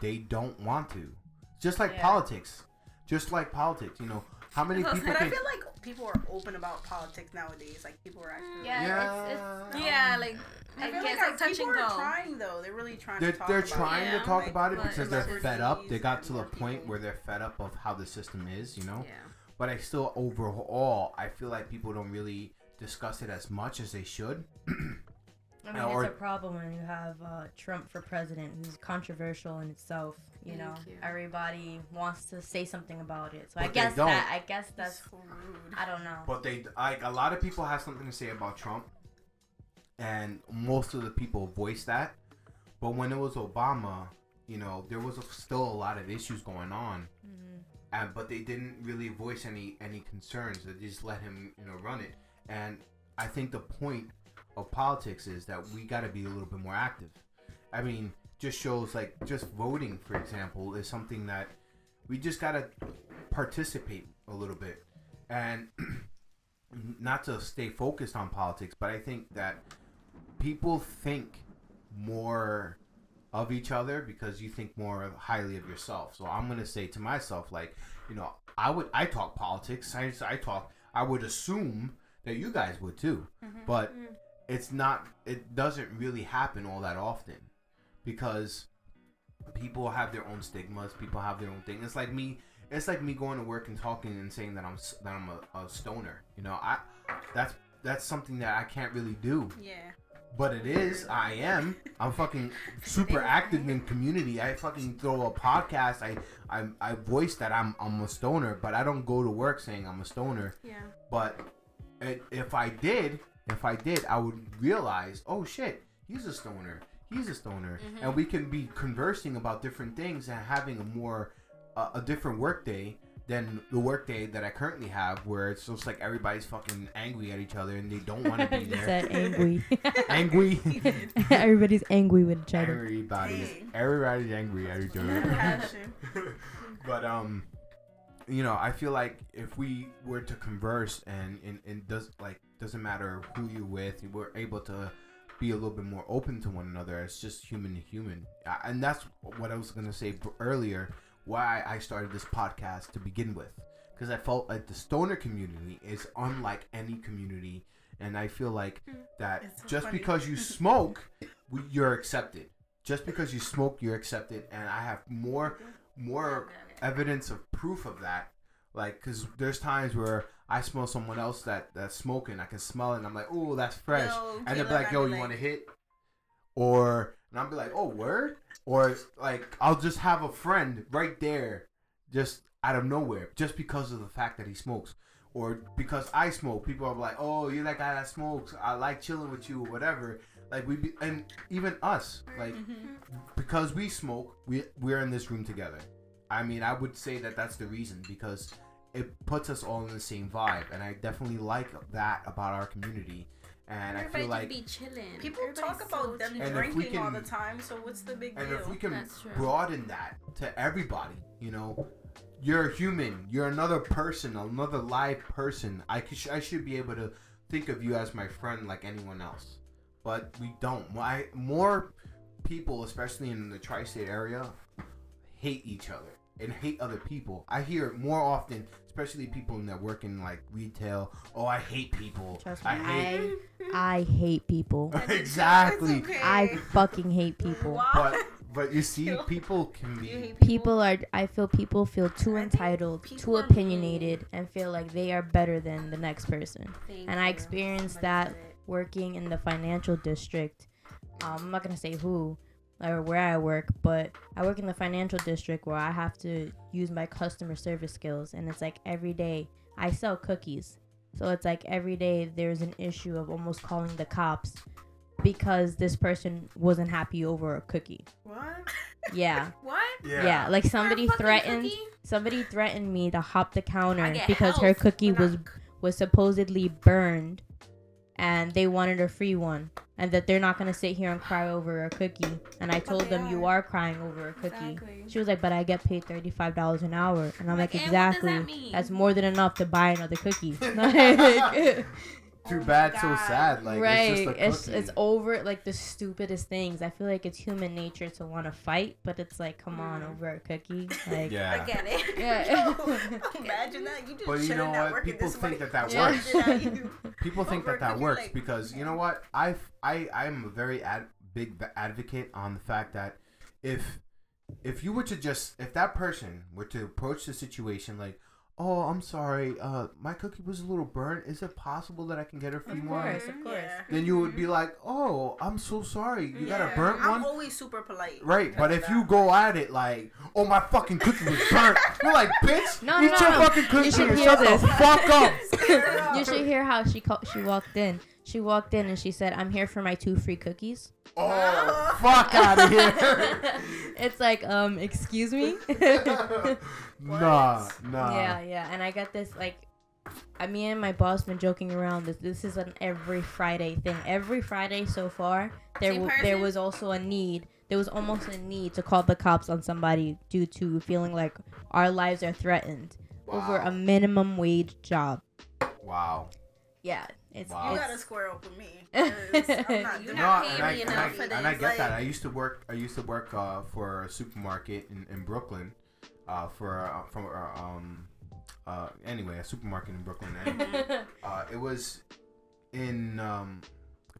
they don't want to. Just like Yeah. politics. Just like politics, you know. How many people But I feel like people are open about politics nowadays. Like people are actually. Yeah, Yeah. it's, it's Yeah, like I I feel guess like, like touch people and are trying though. They're really trying they're, to talk they're about trying Yeah, to talk like, about it because they're fed up. They got to the point people. where they're fed up of how the system is, you know. Yeah. But I still overall I feel like people don't really discuss it as much as they should. I mean, Or- it's a problem when you have uh, Trump for president, who's controversial in itself. You know, you. everybody wants to say something about it. So I But they guess don't. that I guess that's That's rude. I don't know. But they like a lot of people have something to say about Trump, and most of the people voice that. But when it was Obama, you know, there was a, still a lot of issues going on, Mhm. and but they didn't really voice any any concerns. They just let him, you know, run it. And I think the point of politics is that we got to be a little bit more active. I mean, just shows like just voting, for example, is something that we just got to participate a little bit. And not to stay focused on politics, but I think that people think more of each other because you think more highly of yourself. So I'm gonna say to myself, like, you know, I would I talk politics. I I talk. I would assume that you guys would too, but Mhm. it's not. It doesn't really happen all that often because people have their own stigmas. People have their own thing. It's like me. It's like me going to work and talking and saying that I'm that I'm a, a stoner. You know, I that's that's something that I can't really do. Yeah. But it is. I am. I'm fucking super active in community. I fucking throw a podcast. I I, I voice that I'm I'm a stoner, but I don't go to work saying I'm a stoner. Yeah. But if I did, if I did, I would realize, oh shit, he's a stoner. He's a stoner, and we can be conversing about different things and having a more uh, a different work day than the work day that I currently have, where it's just like everybody's fucking angry at each other and they don't want to be You there. said angry. angry. Everybody's angry with each other. Everybody's Dang. everybody's angry at each other. But um, you know, I feel like if we were to converse and and, and does like doesn't matter who you're with, we're able to be a little bit more open to one another. It's just human to human, and that's what I was gonna say earlier. Why I started this podcast to begin with, because I felt like the stoner community is unlike any community, and I feel like that so just funny. because you smoke, you're accepted. Just because you smoke, you're accepted, and I have more more evidence of proof of that. Like, cause there's times where I smell someone else that that's smoking, I can smell it, and I'm like, oh, that's fresh, and they'll be like, yo, you like- want to hit? Or and I'll be like, oh, word, or like I'll just have a friend right there, just out of nowhere, just because of the fact that he smokes. Or because I smoke, people are like, "Oh, you're that guy that smokes. I like chilling with you, or whatever." Like we, be, and even us, like because we smoke, we we're in this room together. I mean, I would say that that's the reason because it puts us all in the same vibe, and I definitely like that about our community. and I feel like just be chilling. People Everybody's talk about so them chill. And if we drinking all the time, so what's the big and deal? if we can broaden that to everybody, you know, you're a human. You're another person, another live person. I could, I should be able to think of you as my friend like anyone else, but we don't. Why more people, especially in the tri-state area, hate each other and hate other people. I hear it more often, especially people that work in like retail. Oh, I hate people. Trust me, I hate. I, I hate people. exactly. Okay. I fucking hate people. Wow. But but you see, people can be. hate People are. I feel people feel too I entitled, people too are opinionated, and feel like they are better than the next person. Thank and I experienced Somebody that working in the financial district. Um, I'm not gonna say who or where I work, but I work in the financial district where I have to use my customer service skills, and it's like every day I sell cookies, so it's like every day there's an issue of almost calling the cops because this person wasn't happy over a cookie. What? Yeah, What? yeah, like somebody For a fucking threatened cookie? somebody threatened me to hop the counter because her cookie was not- was supposedly burned and they wanted a free one and that they're not going to sit here and cry over a cookie and i told them you are. are crying over a cookie Exactly. she was like but i get paid $35 an hour and i'm like, Like, and what does exactly that mean?" that's more than enough to buy another cookie Like, Too my bad, so sad. Like right it's just a it's it's over like the stupidest things i feel like it's human nature to want to fight but it's like come on Mm. over a cookie like yeah. I get it. Yeah. Yo, imagine that. You just But you know what? work People this somebody think that that Yeah. works. pointed at you. People think that that works like- because you know what? I I I'm a very ad, big advocate on the fact that if if you were to just if that person were to approach the situation like, oh, I'm sorry, uh, my cookie was a little burnt. Is it possible that I can get a free Of one? course, of course. Yeah. Then you would be like, oh, I'm so sorry. You got a Yeah. burnt I'm one. always super polite. Right, but if of you go at it like, "Oh, my fucking cookie was burnt," you're like, "Bitch, No, eat no, your no. fucking cookie You should and shut this. the fuck up." you should hear how she called, she walked in. She walked in and she said, "I'm here for my two free cookies." Oh, fuck out of here! it's like, um, excuse me. nah, nah. yeah, yeah. And I got this like, I mean, and my boss been joking around. This this is an every Friday thing. Every Friday so far, there w- there was also a need. There was almost a need to call the cops on somebody due to feeling like our lives are threatened over a minimum wage job. Wow. Yeah, it's Wow. you gotta square up with me. 'cause I'm not You doing No, not and I, paying and, enough I, for and I this, get that. I used to work. I used to work uh, for a supermarket in, in Brooklyn. Uh, for uh, from uh, um, uh, anyway, a supermarket in Brooklyn. And, uh, it was in um,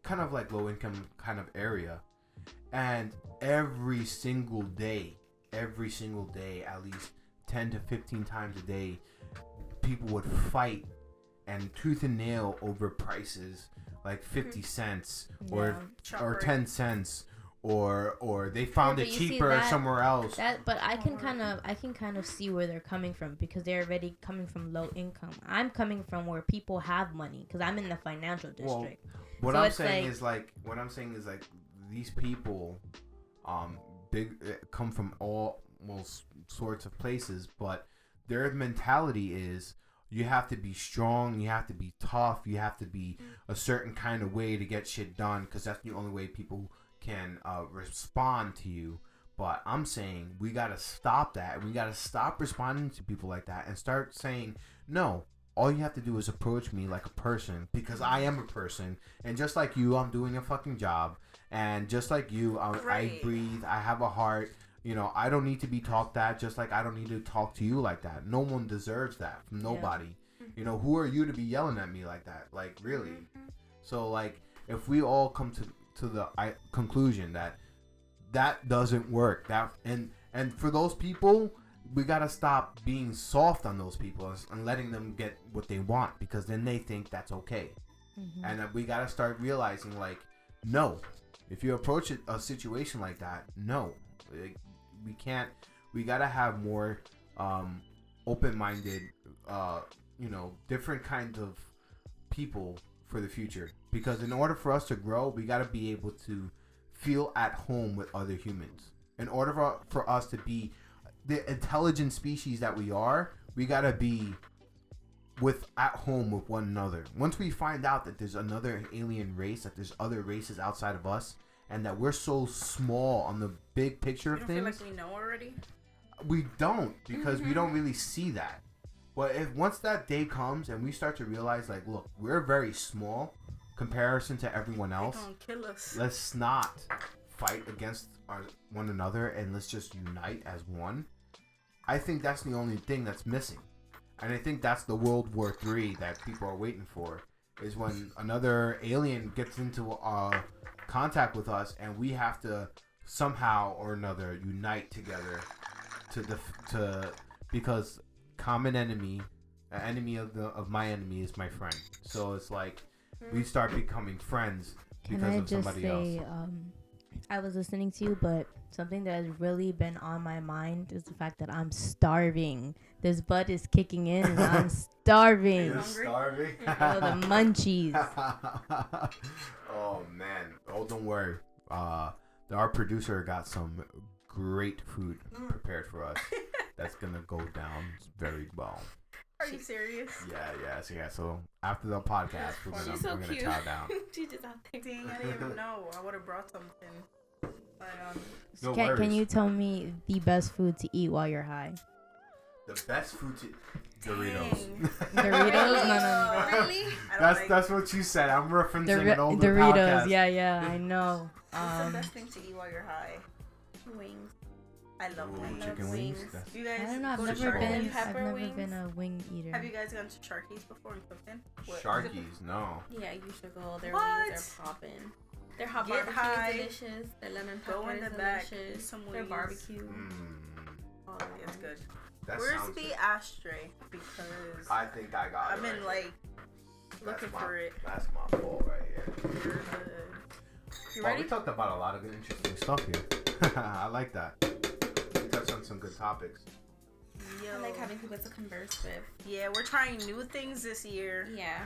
kind of like low income kind of area, and every single day, every single day, at least ten to fifteen times a day, people would fight and tooth and nail over prices like fifty cents or Chop or ten cents. Or, or they found but it cheaper that- somewhere else. That, but I can kind of, I can kind of see where they're coming from because they're already coming from low income. I'm coming from where people have money because I'm in the financial Well, district. What So I'm saying like- is like what I'm saying is like these people, um, big uh, come from all most sorts of places, but their mentality is you have to be strong, you have to be tough, you have to be a certain kind of way to get shit done because that's the only way people can uh, respond to you. But I'm saying we gotta stop that. We gotta stop responding to people like that and start saying no all you have to do is approach me like a person because I am a person, and just like you, I'm doing a fucking job, and just like you, I, I breathe, I have a heart. You know, I don't need to be talked that just like I don't need to talk to you like that. No one deserves that from nobody. You know, who are you to be yelling at me like that? Like, really? So, like, if we all come to to the I, conclusion that that doesn't work, that and and for those people, we gotta stop being soft on those people and letting them get what they want because then they think that's okay. Mm-hmm. And uh, we gotta start realizing like, no, if you approach a situation like that, no, Like, we can't. We gotta have more um, open-minded, uh, you know, different kinds of people for the future. Because in order for us to grow, we gotta be able to feel at home with other humans. In order for, for us to be the intelligent species that we are, we gotta be with at home with one another. Once we find out that there's another alien race, that there's other races outside of us, and that we're so small on the big picture of things, feel like we know already? we don't because we Mm-hmm. don't really see that. But if once that day comes and we start to realize, like, look, we're very small comparison to everyone else. gonna kill us. Let's not fight against our, one another and let's just unite as one. I think that's the only thing that's missing, and I think that's the World War Three that people are waiting for. Is when another alien gets into uh, contact with us, and we have to somehow or another unite together to def- to because common enemy, an enemy of the of my enemy is my friend. So it's like we start becoming friends because I of just somebody say, else. um, I was listening to you, but something that has really been on my mind is the fact that I'm starving. This butt is kicking in, and I'm starving. You're starving. oh, the munchies. oh man! Oh, don't worry. Uh, our producer got some great food prepared for us. That's gonna go down very well. Are you serious? Yeah, yeah, so yeah. So after the podcast, we're gonna She's so we're gonna cute. chow down. She's just out there. Dang, I didn't even know. I would have brought something. But um, No can, can you tell me the best food to eat while you're high? The best food to Doritos. Doritos? No, no, no. Really? That's like, that's what you said. I'm referencing Dor- an older Doritos, podcast. yeah, yeah, I know. What's the Um, best thing to eat while you're high? Wings. I love Ooh, wings. chicken wings. wings. You guys I don't know. I've never been. I've never wings? been a wing eater. Have you guys gone to Sharky's before and cooked in? What- Sharkies, no. Yeah, you should go. Their What? wings are popping. Their hot Get barbecue high. is delicious. Their lemon pepper Go in is the back, delicious. eat some Their barbecue. Mm, Oh, of it's good. that Where's the good. ashtray? Because I think I got I've it. been right like here. looking my- for it. That's my fault right here. You're good. You ready? we talked about a lot of interesting stuff here. I like that. We touched on some good topics. Yo. I like having people to converse with. yeah, we're trying new things this year. Yeah.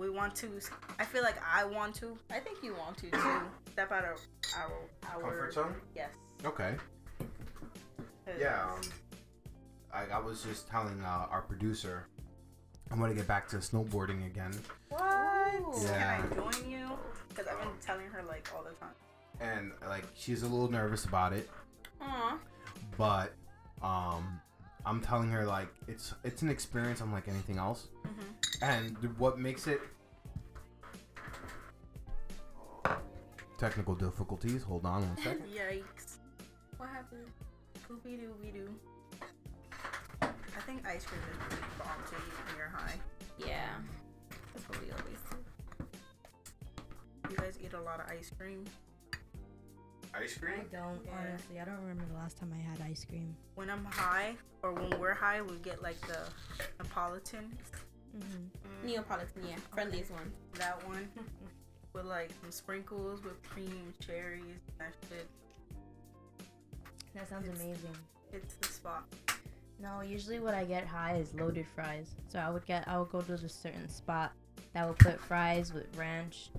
We want to. I feel like I want to. I think you want to too. Step out of our our. Comfort zone? Yes. Okay. Yeah. Um, I, I was just telling uh, our producer I'm gonna get back to snowboarding again, What? Yeah. Can I join you? Because I've been telling her like all the time. and like she's a little nervous about it, Aw. but um, I'm telling her like it's it's an experience unlike anything else, Mm-hmm. and th- what makes it technical difficulties. Hold on one second. Yikes. What happened? Poopy doo doo. I think ice cream is pretty bomb to eat when you're high. Yeah. That's what we always do. You guys eat a lot of ice cream. Ice I don't Yeah. honestly. I don't remember the last time I had ice cream. When I'm high, or when we're high, we get like the Napolitan. Mm-hmm. Mm, Neapolitan, yeah. Friendliest one. that one. with like some sprinkles, with cream, cherries, that shit. That sounds It's- amazing. It's the spot. No, usually what I get high is loaded fries. So I would get, I would go to a certain spot that would put fries with ranch,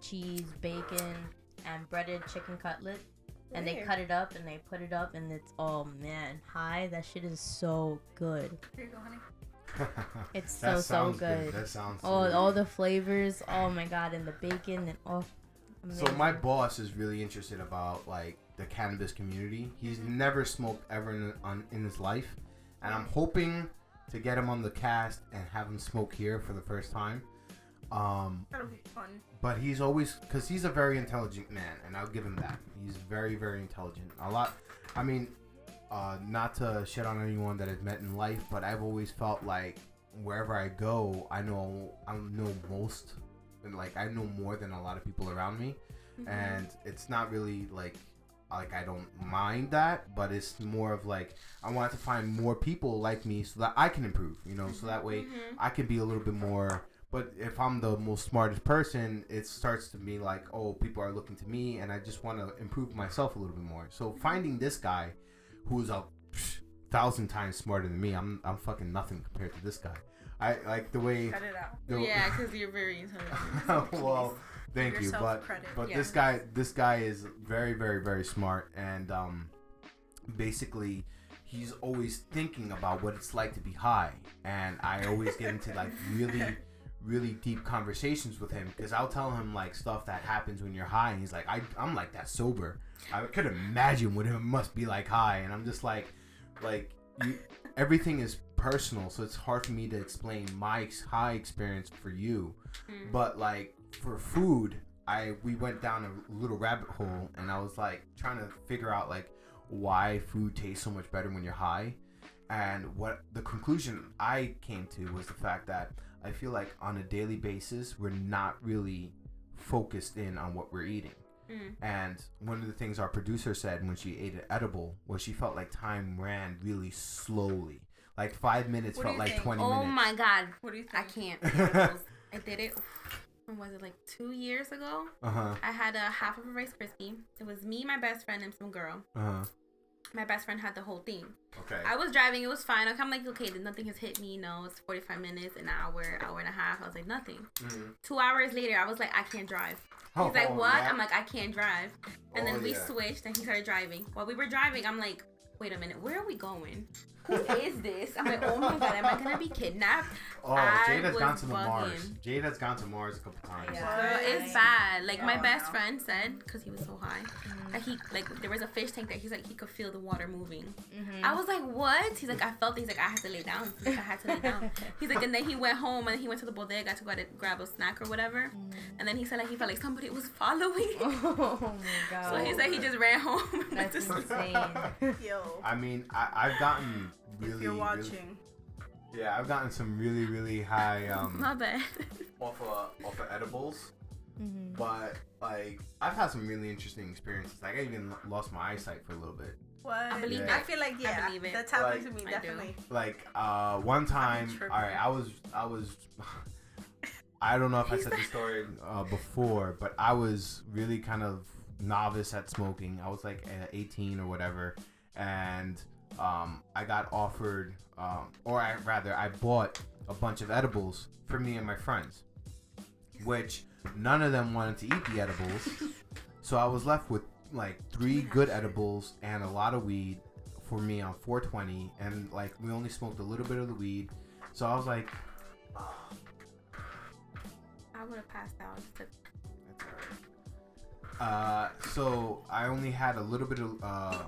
cheese, bacon, and breaded chicken cutlet. And they cut it up and they put it up and it's oh man, high. That shit is so good. Here you go, honey. It's that so so sounds good. That sounds. Oh, really all the flavors. Oh my god, and the bacon and oh. Amazing. So my boss is really interested about like the cannabis community. He's Mm-hmm. never smoked ever in, on, in his life, and I'm hoping to get him on the cast and have him smoke here for the first time. Um, That'll be fun. but he's always because he's a very intelligent man, and I'll give him that. He's very very intelligent. A lot. I mean, uh, not to shit on anyone that I've met in life, but I've always felt like wherever I go, I know I know most, and like I know more than a lot of people around me, and it's not really like like I don't mind that, but it's more of like I want to find more people like me so that I can improve, you know, so that way Mhm. I can be a little bit more. But if I'm the most smartest person, it starts to be like, oh, people are looking to me, and I just want to improve myself a little bit more. So finding this guy, who's a psh, thousand times smarter than me, I'm I'm fucking nothing compared to this guy. I like the way. Cut it out. the- Yeah, because you're very intelligent. well, thank you, but credit. but Yeah. this guy this guy is very very very smart, and um, basically he's always thinking about what it's like to be high, and I always get into like really, really deep conversations with him because I'll tell him like stuff that happens when you're high, and he's like, I, I'm like that sober. I could imagine what it must be like high, and I'm just like, like you, everything is personal, so it's hard for me to explain my high experience for you. Mm. But like for food, I we went down a little rabbit hole, and I was like trying to figure out like why food tastes so much better when you're high. And what the conclusion I came to was the fact that I feel like on a daily basis we're not really focused in on what we're eating. Mm. And one of the things our producer said when she ate an edible was she felt like time ran really slowly. Like five minutes What felt like think? 20 Oh minutes. Oh my god, What do you think? I can't. I did it. When was it like two years ago? Uh huh. I had a half of a Rice Krispie. It was me, my best friend, and some girl. Uh huh. My best friend had the whole thing. Okay. I was driving. It was fine. I'm like, okay, nothing has hit me. No, it's 45 minutes, an hour, hour and a half. I was like, nothing. Mhm. Two hours later, I was like, I can't drive. Oh, He's like, oh, what? yeah. I'm like, I can't drive. And Oh, then we yeah. switched, and he started driving. While we were driving, I'm like, wait a minute, where are we going? Who is this? I'm like, oh my god, am I gonna be kidnapped? Oh, I Jade has gone to the bugging. Mars. Jade has gone to Mars a couple times. Yeah. Girl, it's bad. Like my best friend said, because he was so high, that he like there was a fish tank that he's like he could feel the water moving. Mm-hmm. I was like, what? He's like, I felt. it. He's like, I had to lay down. He's like, I had to lay down. He's like, and then he went home and he went to the bodega to go to grab a snack or whatever. And then he said like he felt like somebody was following. oh my god. So he said he just ran home. That's insane. Yo, I mean, I, I've gotten really, if you're really- watching, yeah, I've gotten some really, really high um My bad. off of off of edibles, mm-hmm. but like I've had some really interesting experiences. Like I even lost my eyesight for a little bit. what? I believe it. I feel like yeah, believe it. that's happened Like- to me definitely. Like uh one time, all right, I was I was. I don't know if I said the story uh, before, but I was really kind of novice at smoking. I was like uh, 18 or whatever, and um, I got offered, um, or I, rather, I bought a bunch of edibles for me and my friends, which none of them wanted to eat the edibles. so I was left with like three good edibles and a lot of weed for me on 420, and like we only smoked a little bit of the weed. So I was like, I would have passed out. To- That's alright. Uh, so I only had a little bit of, uh,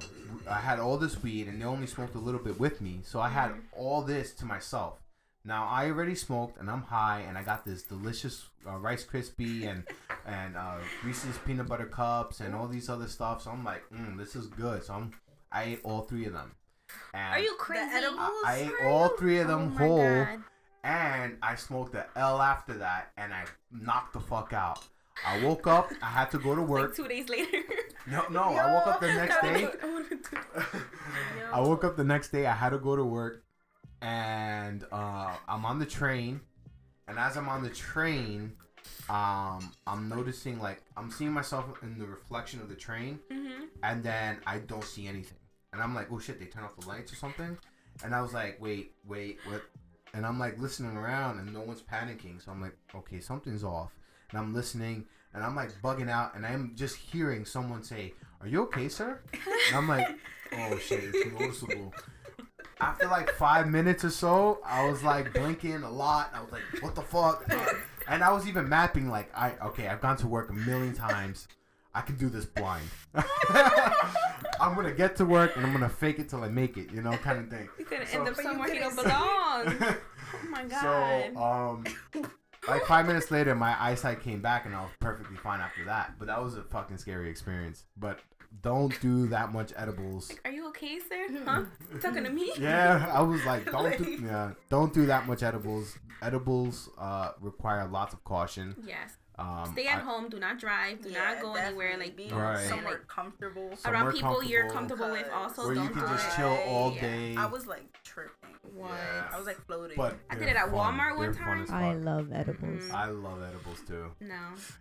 I had all this weed and they only smoked a little bit with me. So I had all this to myself. Now I already smoked and I'm high and I got this delicious uh, Rice Krispie and and uh, Reese's peanut butter cups and all these other stuff. So I'm like, mm, this is good. So I'm I ate all three of them. And Are you crazy? edibles? I, I ate all three of Oh them my whole God. and I smoked the L after that, and I knocked the fuck out. I woke up. I had to go to Like work. two days later. No, no. I woke up the next day. I wanna do- I woke up the next day. I had to go to work, and uh, I'm on the train. And as I'm on the train, um, I'm noticing like I'm seeing myself in the reflection of the train, Mhm. and then I don't see anything. And I'm like, oh shit, they turn off the lights or something. And I was like, wait, wait, what? And I'm like listening around, and no one's panicking. So I'm like, okay, something's off. And I'm listening, and I'm like bugging out, and I'm just hearing someone say, "Are you okay, sir?" And I'm like, oh shit, it's noticeable. After like five minutes or so, I was like blinking a lot. I was like, what the fuck? And I was even mapping like, I okay, I've gone to work a million times. I can do this blind. I'm gonna get to work and I'm gonna fake it till I make it, you know, kind of thing. He's gonna So- end up But you don't belong. Oh my god. so, um, like five minutes later, my eyesight came back and I was perfectly fine after that. But that was a fucking scary experience. But don't do that much edibles. Are you okay, sir? Huh? Talking to me? Yeah, I was like, don't do, yeah, don't do that much edibles. Edibles uh, require lots of caution. Yes. Um, Stay at I- home. Do not drive. Do Yeah, not go anywhere. Like be Right. somewhere comfortable. Somewhere around people you're comfortable. comfortable with. Also, where don't can do just it. chill all Yeah. day. I was like tripping. What? Yeah. I was like floating. but I did it at fun. Walmart one They're time. I love edibles. Mhm. I love edibles too. No.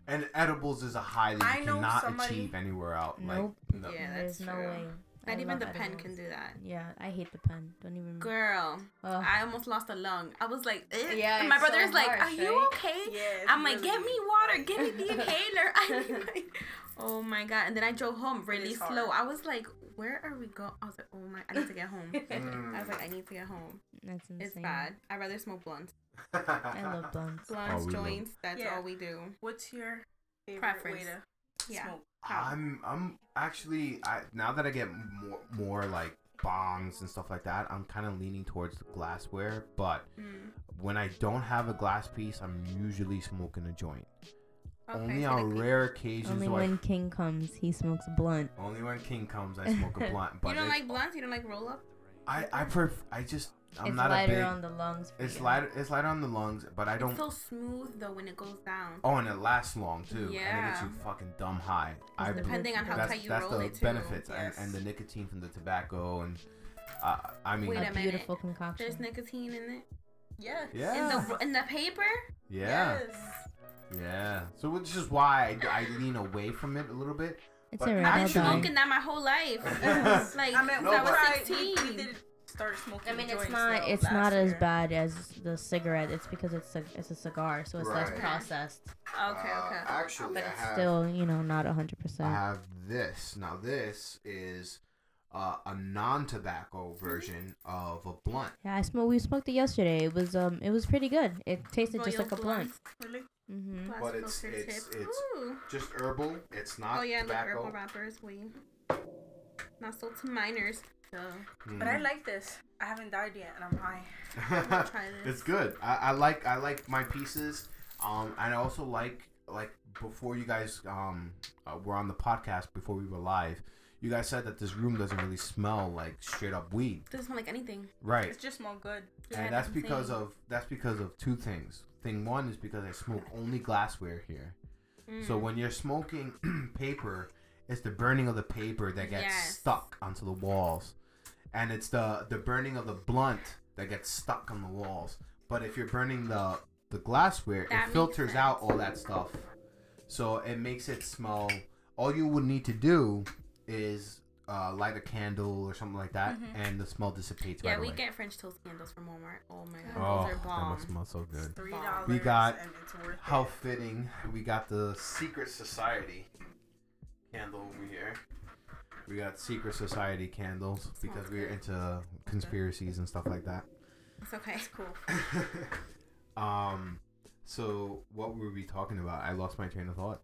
And edibles is a high that you cannot somebody- achieve anywhere else. Nope. Like, no. Yeah, There's that's no true. way. Not I even the pen can do that. Yeah, I hate the pen. Don't even. Girl, Ugh. I almost lost a lung. I was like, eh. Yeah, and my it's so like, harsh, "Are you right? okay?" yeah, I'm like, really- "Get me water, get me the inhaler." I need my- oh my god! And then I drove home really slow. I was like, where are we going? I was like, oh my, I need to get home. I was like, I need to get home. That's insane. It's bad. I'd rather smoke blunts. I love blunts. Blunts, Oh, we love- joints. That's Yeah. all we do. What's your favorite Preference. way to Yeah. smoke? I'm I'm actually I now that I get more more like bongs and stuff like that, I'm kind of leaning towards the glassware. But Mm. when I don't have a glass piece, I'm usually smoking a joint. Okay, only on like, rare occasions. Only do I- when King comes, he smokes blunt. only when King comes, I smoke a blunt. But You don't it- like blunts? You don't like roll up? I I pref- I just I'm it's not a lighter big. on the lungs. for it's you. lighter. It's lighter on the lungs, but I don't. It's so smooth though when it goes down. Oh, and it lasts long too. Yeah. And it gets you fucking dumb high. I Depending on how that's, tight you that's roll the it too. benefits Yes. and, and the nicotine from the tobacco and uh, I mean Wait a a minute. beautiful concoction. There's nicotine in it. Yes. Yeah. In the in the paper? yeah Yes. yeah. So which is why I, I lean away from it a little bit. It's But I've been rebel actually- dog. smoking that my whole life. like I mean, since No, I was but- tried. We, 16. We did start smoking. I mean, it's not it's last not as bad as the cigarette. It's because it's a it's a cigar, so it's less processed. Okay, okay. Uh, actually, But I it's have still, you know, not hundred percent. I percent. have this. Now this is uh, a non-tobacco version of a blunt. Yeah, I smoked. We smoked it yesterday. It was um, it was pretty good. It tasted just like a blunt. blunts, Really? Mm-hmm. But it's it's, tip. it's Ooh. Just herbal. It's not Oh yeah, the tobacco. herbal wrappers. We not sold to minors. So But I like this. I haven't died yet, and I'm high. try this. it's good. I, I like I like my pieces. Um, and I also like like before you guys um uh, were on the podcast before we were live. You guys said that this room doesn't really smell like straight up weed, doesn't smell like anything. right? It's just smell good. Yeah, and that's because saying. of that's because of two things. Thing one is because I smoke only glassware here. So Mm. when you're smoking paper, it's the burning of the paper that gets Yes. stuck onto the walls, and it's the the burning of the blunt that gets stuck on the walls. But if you're burning the the glassware, That it makes filters out all that stuff, so it makes it smell. All you would need to do is uh, light a candle or something like that, Mhm. and the smell dissipates yeah, right we away. get French toast candles from Walmart. Oh my god, oh, those are bomb. that must smell so good. Three dollars. We got- and it's worth How it. fitting. We got the Secret Society candle over here. We got Secret Society candles because we're into conspiracies and stuff like that. It's okay. It's cool. um, so what were we talking about? I lost my train of thought.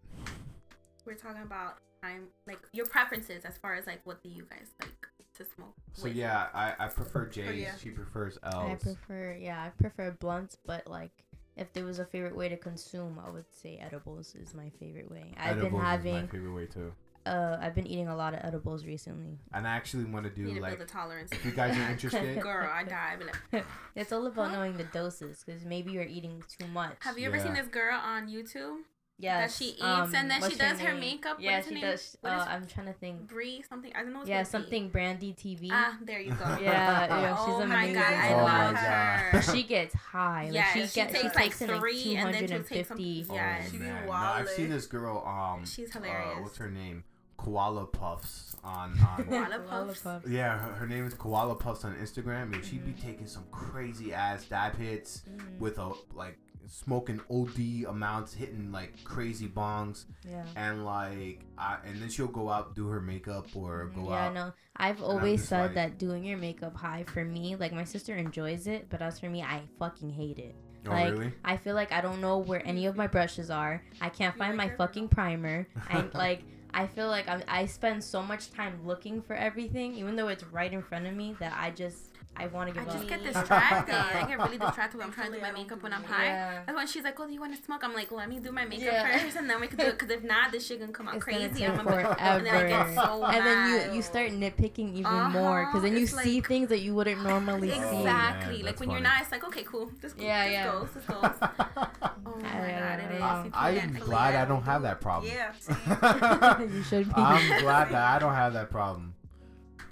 We're talking about time, like your preferences as far as like what do you guys like to smoke? So with. yeah, I, I prefer J's. yeah. She prefers L's. I prefer, yeah, I prefer blunts, but like, if there was a favorite way to consume, I would say edibles is my favorite way. I've Edibles been is my favorite way too. uh, I've been eating a lot of edibles recently. And I actually want to You do need to like, build a tolerance. if you guys are interested, Girl, I die. Like, It's all about knowing the doses, because maybe you're eating too much. Have you ever Yeah. seen this girl on YouTube? Yes, she eats um, and then she does her name? makeup? Yeah, is her she name? does. What is- Uh, I'm trying to think. Bree something. I don't know. What's Yeah, with B. something Brandy TV. Ah, there you go. Yeah, yeah, she's oh my god, I Oh love my God. her. She gets high. Like Yeah, she, she gets, she takes, takes, like, in like three, and then she'll take some- Yeah. Oh, She man. No, I've seen this girl. Um, She's uh, hilarious. what's her name? Koala Puffs on on Koala Puffs? Puffs. Yeah, her, her name is Koala Puffs on Instagram, and she'd be Mm-hmm. taking some crazy ass dab hits Mhm. with a like smoking OD amounts, hitting like crazy bongs, Yeah. and like, I, and then she'll go out do her makeup or go Mm-hmm. yeah, out. no. I've I'm always said like- that doing your makeup high for me, like my sister enjoys it, but as for me, I fucking hate it. Oh like really? I feel like I don't know where any of my brushes are. I can't find like my it? fucking primer. And like I feel like I'm, I spend so much time looking for everything, even though it's right in front of me, that I just I want to I give just up. get distracted. I get really distracted when I'm trying to do my makeup when I'm high. Yeah. That's when she's like, "Oh, do you want to smoke?" I'm like, "Let me do my makeup Yeah. first, and then we can do it." Because if not, this shit gonna come out It's gonna crazy. take I'm gonna be- and then I get forever. so and then you you start nitpicking even Uh-huh, more because then you it's see like- things that you wouldn't normally see. Oh, Exactly. man, like that's when you're funny. not, it's like, okay, cool. This, Yeah, this yeah. goes. This goes. Oh my I- god, it is. I- You I'm glad I don't have that problem. Yeah, you should be. I'm glad that I don't have that problem.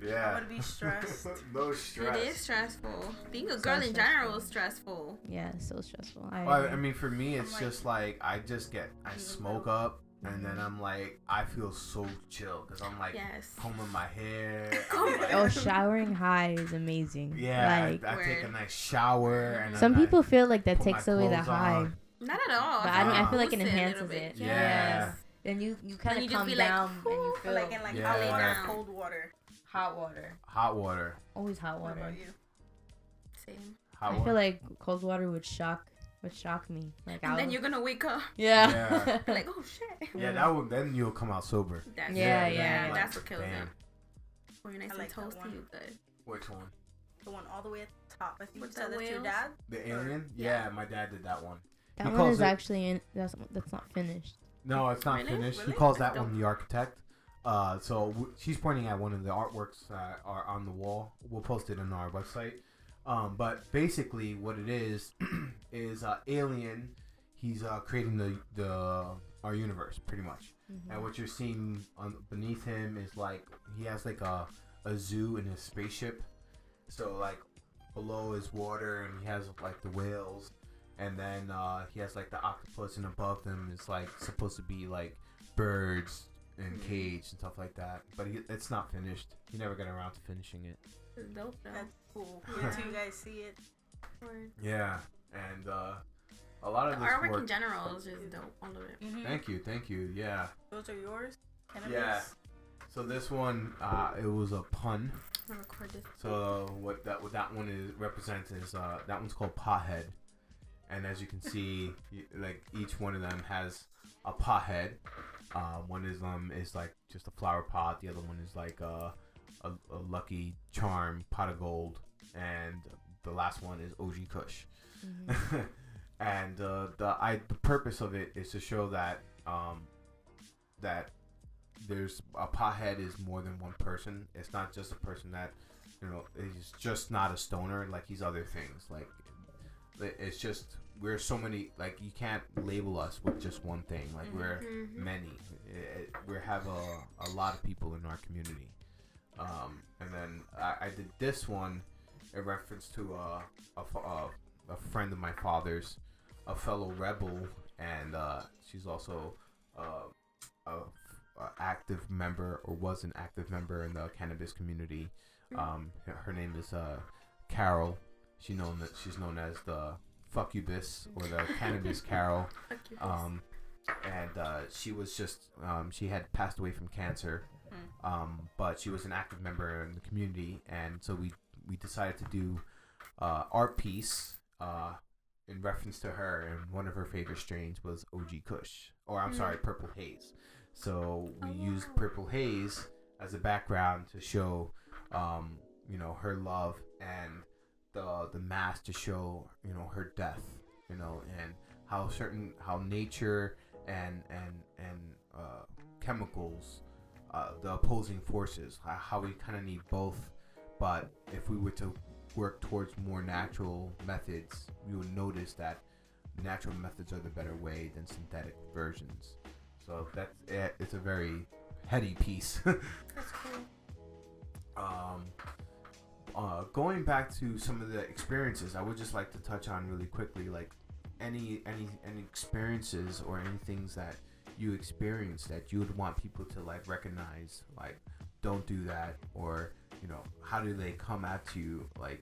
Yeah. I would be stressed. no stress. It is stressful. Being a So girl in general is stressful. yeah, it's so stressful. I, Well, agree. I mean, for me, it's like- just like I just get I smoke up, and then mm-hmm. I'm like I feel so chill because I'm like Yes. combing my hair. Comb like- oh, showering high is amazing. yeah, like I, I take a nice shower, and then some I- people feel like that takes away the high. on. Not at all. But I don't- I feel like it boosts a little enhances bit. it. Yeah. Yes. Then you you kind of just calm be like, down and you feel like in like Yeah. hot water, Down. cold water. Hot water. Hot water. Always hot water. What water. about you? Same. Hot I water. feel like cold water would shock would shock me. Like I then would- you're gonna wake up yeah. Yeah. like, oh shit. yeah, that would then you'll come out sober. That's Yeah, it. yeah. That's what kills Damn. it. When you're nice I and like that toasty, you good. Which one? The one all the way at the top. I think With you said the that's your whales? dad. The alien? Yeah, my dad did that one. that He one calls is it- actually in. That's that's not finished. No, it's not Really? finished. He calls that one the architect. Uh, so w- she's pointing at one of the artworks that are on the wall. We'll post it on our website. Um, but basically, what it is is uh, Alien. He's uh, creating the the our universe pretty much. Mm-hmm. And what you're seeing on beneath him is like he has like a a zoo in his spaceship. So like below is water, and he has like the whales, and then uh, he has like the octopus, and above them is like supposed to be like birds and cage and stuff like that. But he, it's not finished. He never got around to finishing it. It's dope. That's cool. Yeah. Wait you guys see it. Word. Yeah, and uh, a lot of this artwork work. in general is just dope. All of it. Mm-hmm. Thank you, thank you. Yeah. Those are yours. Cannabis? Yeah. So this one, uh, it was a pun. I'm gonna record this. So what that what that one is represents is uh, that one's called pothead, and as you can see, y- like each one of them has a pothead. Uh, one is um is like just a flower pot. The other one is like a, a, a lucky charm pot of gold, and the last one is OG Kush. Mm-hmm. and uh, the I the purpose of it is to show that um, that there's a pothead is more than one person. It's not just a person that you know is just not a stoner. Like he's other things. Like it's just we're so many. Like you can't label us with just one thing. Like we're Mhm. many. It, we have a, a lot of people in our community. Um, and then I, I did this one in reference to a, a, a, a friend of my father's, a fellow rebel, and uh, she's also uh, a, a active member or was an active member in the cannabis community. Um, her- her name is uh, Carol. She known that she's known as the Fuckubus or the Cannabis Carol um, and uh, she was just um, she had passed away from cancer, um, but she was an active member in the community, and so we we decided to do uh, art piece uh, in reference to her, and one of her favorite strains was OG Kush, or I'm Mm. sorry, Purple Haze. So we Oh, used. Purple Haze as a background to show, um, you know, her love and the the mask to show, you know, her death, you know, and how certain how nature and and and uh, chemicals, uh, the opposing forces, how, how we kind of need both. But if we were to work towards more natural methods, we would notice that natural methods are the better way than synthetic versions. So that's it. It's a very heady piece. That's cool. um, uh, going back to some of the experiences, I would just like to touch on really quickly, like any any any experiences or any things that you experienced that you would want people to like recognize, like don't do that, or you know, how do they come at you, like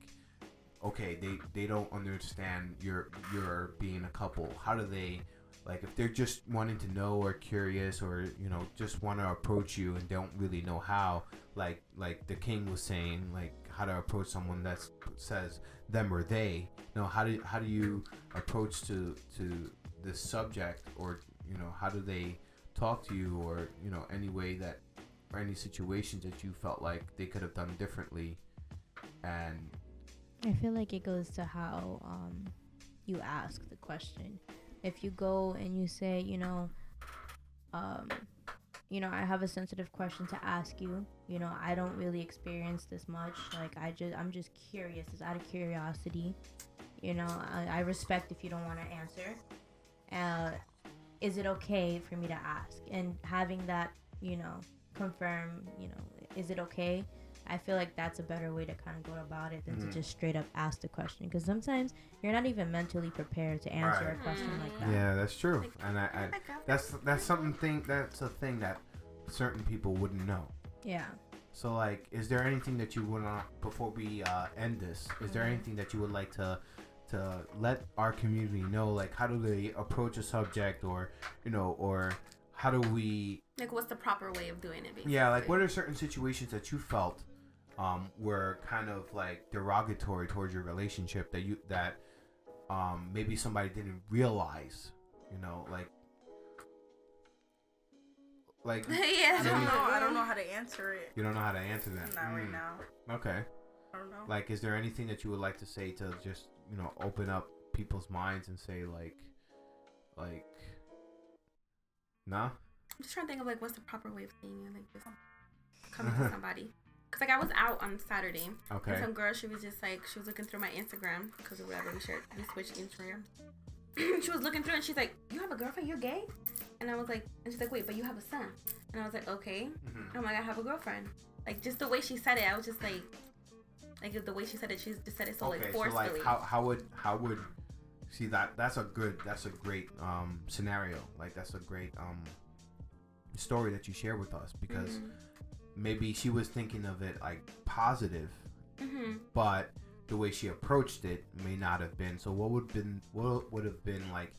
okay, they they don't understand you're you're being a couple. How do they like if they're just wanting to know or curious or you know just want to approach you and don't really know how like like the king was saying like how to approach someone that says them or they you know how do how do you approach to to this subject or you know how do they talk to you or you know any way that or any situations that you felt like they could have done differently and I feel like it goes to how um, you ask the question. If you go and you say, you know, um, you know, I have a sensitive question to ask you. You know, I don't really experience this much. Like, I just, I'm just curious. It's out of curiosity. You know, I, I respect if you don't want to answer. Uh, is it okay for me to ask? And having that, you know, confirm, you know, is it okay? I feel like that's a better way to kind of go about it than Mhm. to just straight up ask the question. Because sometimes you're not even mentally prepared to answer Right. a question like that. yeah that's true Like, and I, I I that's that's something thing that's a thing that certain people wouldn't know Yeah. So, like, is there anything that you would not before we uh, end this? Is there Mhm. anything that you would like to to let our community know? Like, how do they approach a subject, or you know, or how do we? Like, what's the proper way of doing it? Basically? Yeah, like, what are certain situations that you felt um, were kind of like derogatory towards your relationship that you that um, maybe somebody didn't realize, you know, like like yeah. I don't know. I don't know how to answer it. you don't know how to answer that. Not right Mm, now. Okay. I don't know. Like, is there anything that you would like to say to just you know open up people's minds and say like, like, nah? I'm just trying to think of like what's the proper way of saying it, like coming to somebody. Cause like I was out on Saturday, Okay. and some girl she was just like she was looking through my Instagram because of whatever we shared. We switched Instagram. she was looking through and she's like, "You have a girlfriend? You're gay?" And I was like, and she's like, "Wait, but you have a son?" And I was like, "Okay." Mhm. I'm like, "I have a girlfriend." Like just the way she said it, I was just like, like the way she said it, she just said it so like okay, so like how how would how would see that that's a good that's a great um scenario like that's a great um story that you share with us because Mhm. Maybe she was thinking of it like positive Mhm. but the way she approached it may not have been so what would been what would have been like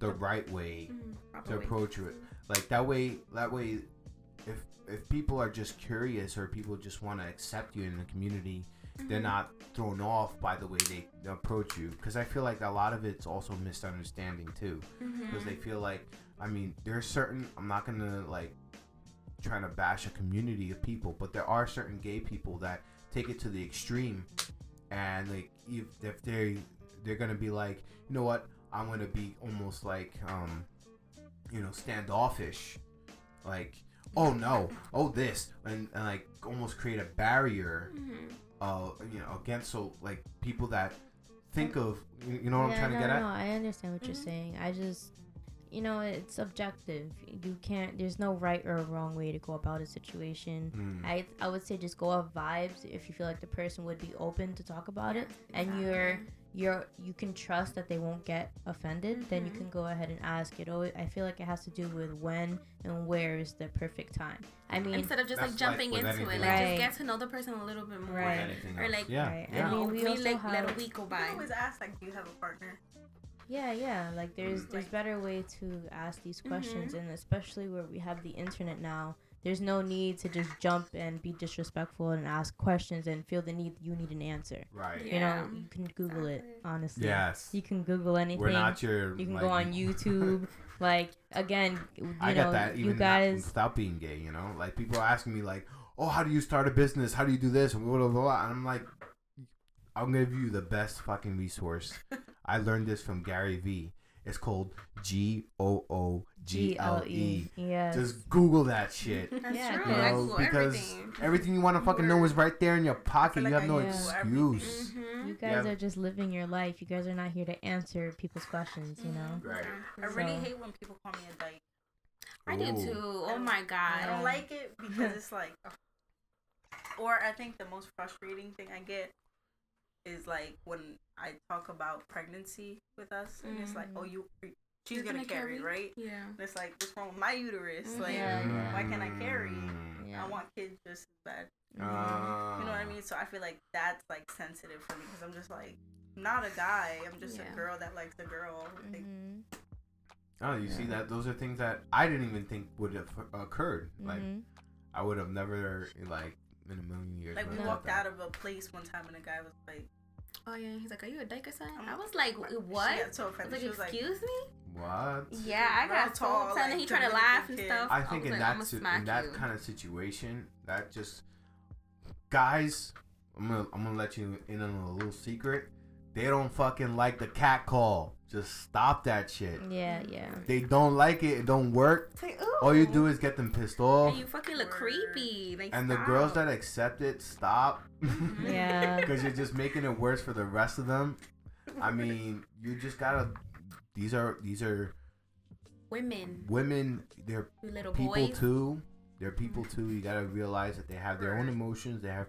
the right way Mhm. to approach it like that way that way if if people are just curious or people just want to accept you in the community they're Mhm. not thrown off by the way they approach you because i feel like a lot of it's also misunderstanding too because Mhm. they feel like i mean there's certain i'm not gonna like trying to bash a community of people but there are certain gay people that take it to the extreme and like if, if they they're gonna be like you know what i'm gonna be almost like um you know standoffish like oh no oh this and, and like almost create a barrier Mhm. uh you know against so like people that think of you you know what yeah, i'm trying no, to get no, at I understand what you're Mhm. saying. I just, you know, it's subjective. You can't. There's no right or wrong way to go about a situation. Mm. I I would say just go off vibes. If you feel like the person would be open to talk about it, and you're you're you can trust that they won't get offended, then you Mhm. can go ahead and ask it. Oh, I feel like it has to do with when and where is the perfect time. I mean, instead of just like jumping like into it, like else. just get to know the person a little bit more. Right. Or like, yeah, Right. yeah. I mean, we we also like let a week go I by. always ask like, do you have a partner? Yeah, yeah. Like there's mm. there's Like- better way to ask these questions, mm-hmm. and especially where we have the internet now. There's no need to just jump and be disrespectful and ask questions and feel the need you need an answer. right Yeah. You know, you can Google it. Honestly, yes you can Google anything. we're not your you can like, go on YouTube. like again, you i know, got that you even guys. stop being gay you know like people are asking me like oh how do you start a business how do you do this and blah blah blah and i'm like i'll give you the best fucking resource i learned this from gary vee it's called g-o-o-g-l-e Yes. just google that shit That's Yeah, true. you know, because everything. everything you want to fucking know is right there in your pocket. feel you have I no know excuse. Mhm. you guys Yeah. are just living your life. You guys are not here to answer people's questions. You know. Right. I really So- hate when people call me a dyke. I do Ooh. too. Oh my god. I don't like it because it's like, ugh. or I think the most frustrating thing I get is like when I talk about pregnancy with us, and it's like, oh, you, she's You're gonna, gonna carry, carry? right? Yeah. And it's like, what's wrong with my uterus? Like, Yeah, yeah. why can't I carry? Mm. Yeah. I want kids just as bad. Ah. You know what I mean? So I feel like that's like sensitive for me because I'm just like, I'm not a guy. I'm just Yeah. a girl that likes a girl. Like, Mhm. Oh, you see that? Those are things that I didn't even think would have occurred. Like Mhm. I would have never, like, in a million years. like we would walked out of a place one time and a guy was like, Oh yeah. He's like, "Are you a dyke or something?" I'm- was like, She "What?" got so I offended. was she like, was like, "Excuse me?" What? Yeah, I Real got so tall, upset. and like, he tried to Dominican laugh and kid. stuff. I think was in like, that si- smack in that you. kind of situation, that just guys, I'm gonna I'm gonna let you in on a little secret. They don't fucking like the cat call. Just stop that shit. Yeah, yeah. They don't like it. It don't work. Like, All you do is get them pissed off. And you fucking look creepy. Like, And the girls that accept it, stop. Mm-hmm. Yeah. Because you're just making it worse for the rest of them. I mean, you just gotta. These are these are women, women. They're little people boys. too. They're people too. You gotta realize that they have their own emotions. They have.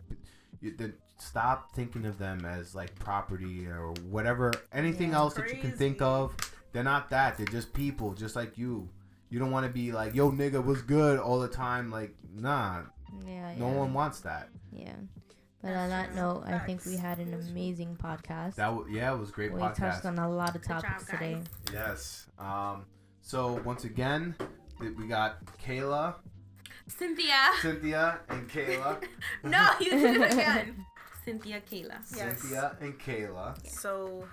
You, then stop thinking of them as like property or whatever. Anything Yeah. else that you can think of. They're not that. They're just people, just like you. You don't want to be like, "Yo, nigga, was good" all the time. Like, nah, Yeah, no yeah. one wants that. Yeah. But on that note, I think we had an amazing podcast. That w- yeah, it was a great we podcast. touched on a lot of Good job, topics today. Yes. Um. So once again, we got Kayla, Cynthia. Cynthia and Kayla. no, you did it again. Cynthia Kayla. Yes. Cynthia and Kayla. So,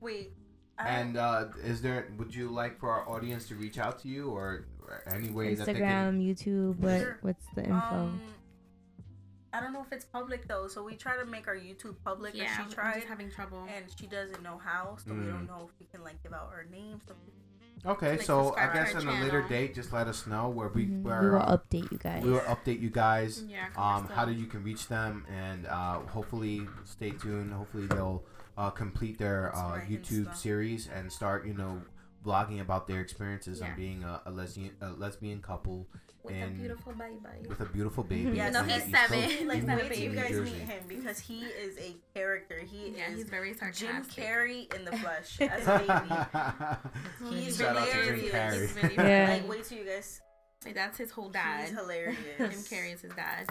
wait. I- And uh, is there? Would you like for our audience to reach out to you, or, or any way that they can? Instagram, YouTube. What Sure. what's the info? Um, I don't know if it's public though, so we try to make our YouTube public. Yeah, and I'm she just tried, having trouble. and she doesn't know how, so we Mm. don't know if we can like give out our names. So Okay, Like, so I guess our on a later date, just let us know where we Mhm. where we will uh, update you guys. we will update you guys. Yeah. 'cause Um, how still- do you can reach them, and uh, hopefully stay tuned. Hopefully they'll uh, complete their uh, YouTube Insta. series and start, you know, vlogging about their experiences Yeah. on being a, a lesbian a lesbian couple with and- a beautiful baby. with a beautiful baby. Yeah, in no, the he's seven. Coast- like, in not a wait till you guys meet him because he is a character. He yeah, is he's very sarcastic. Jim sarcastic. Carrey in the flesh as a baby. He's Shout out hilarious. He's really Yeah. Like, wait till you guys. Like, that's his whole dad. He's hilarious. Jim Carrey is his dad.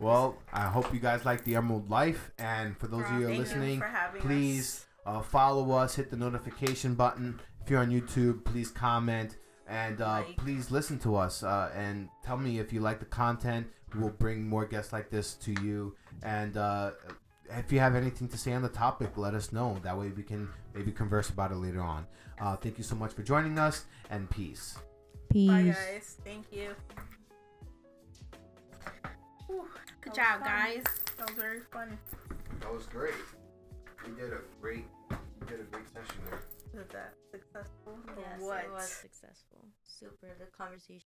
Well, I hope you guys like the Emerald Life, and for those of you who are listening, you please us. uh, follow us, hit the notification button. If you're on YouTube, please comment and uh, Like. please listen to us uh, and tell me if you like the content. We will bring more guests like this to you. And uh, if you have anything to say on the topic, let us know. That way we can maybe converse about it later on. Uh, thank you so much for joining us, and peace. Peace. Bye, guys. Thank you. Whew, Good job, fun. guys. That was very fun. That was great. We did a great, we did a great session there. Was that successful? Yes, what? it was successful. Super. The conversation.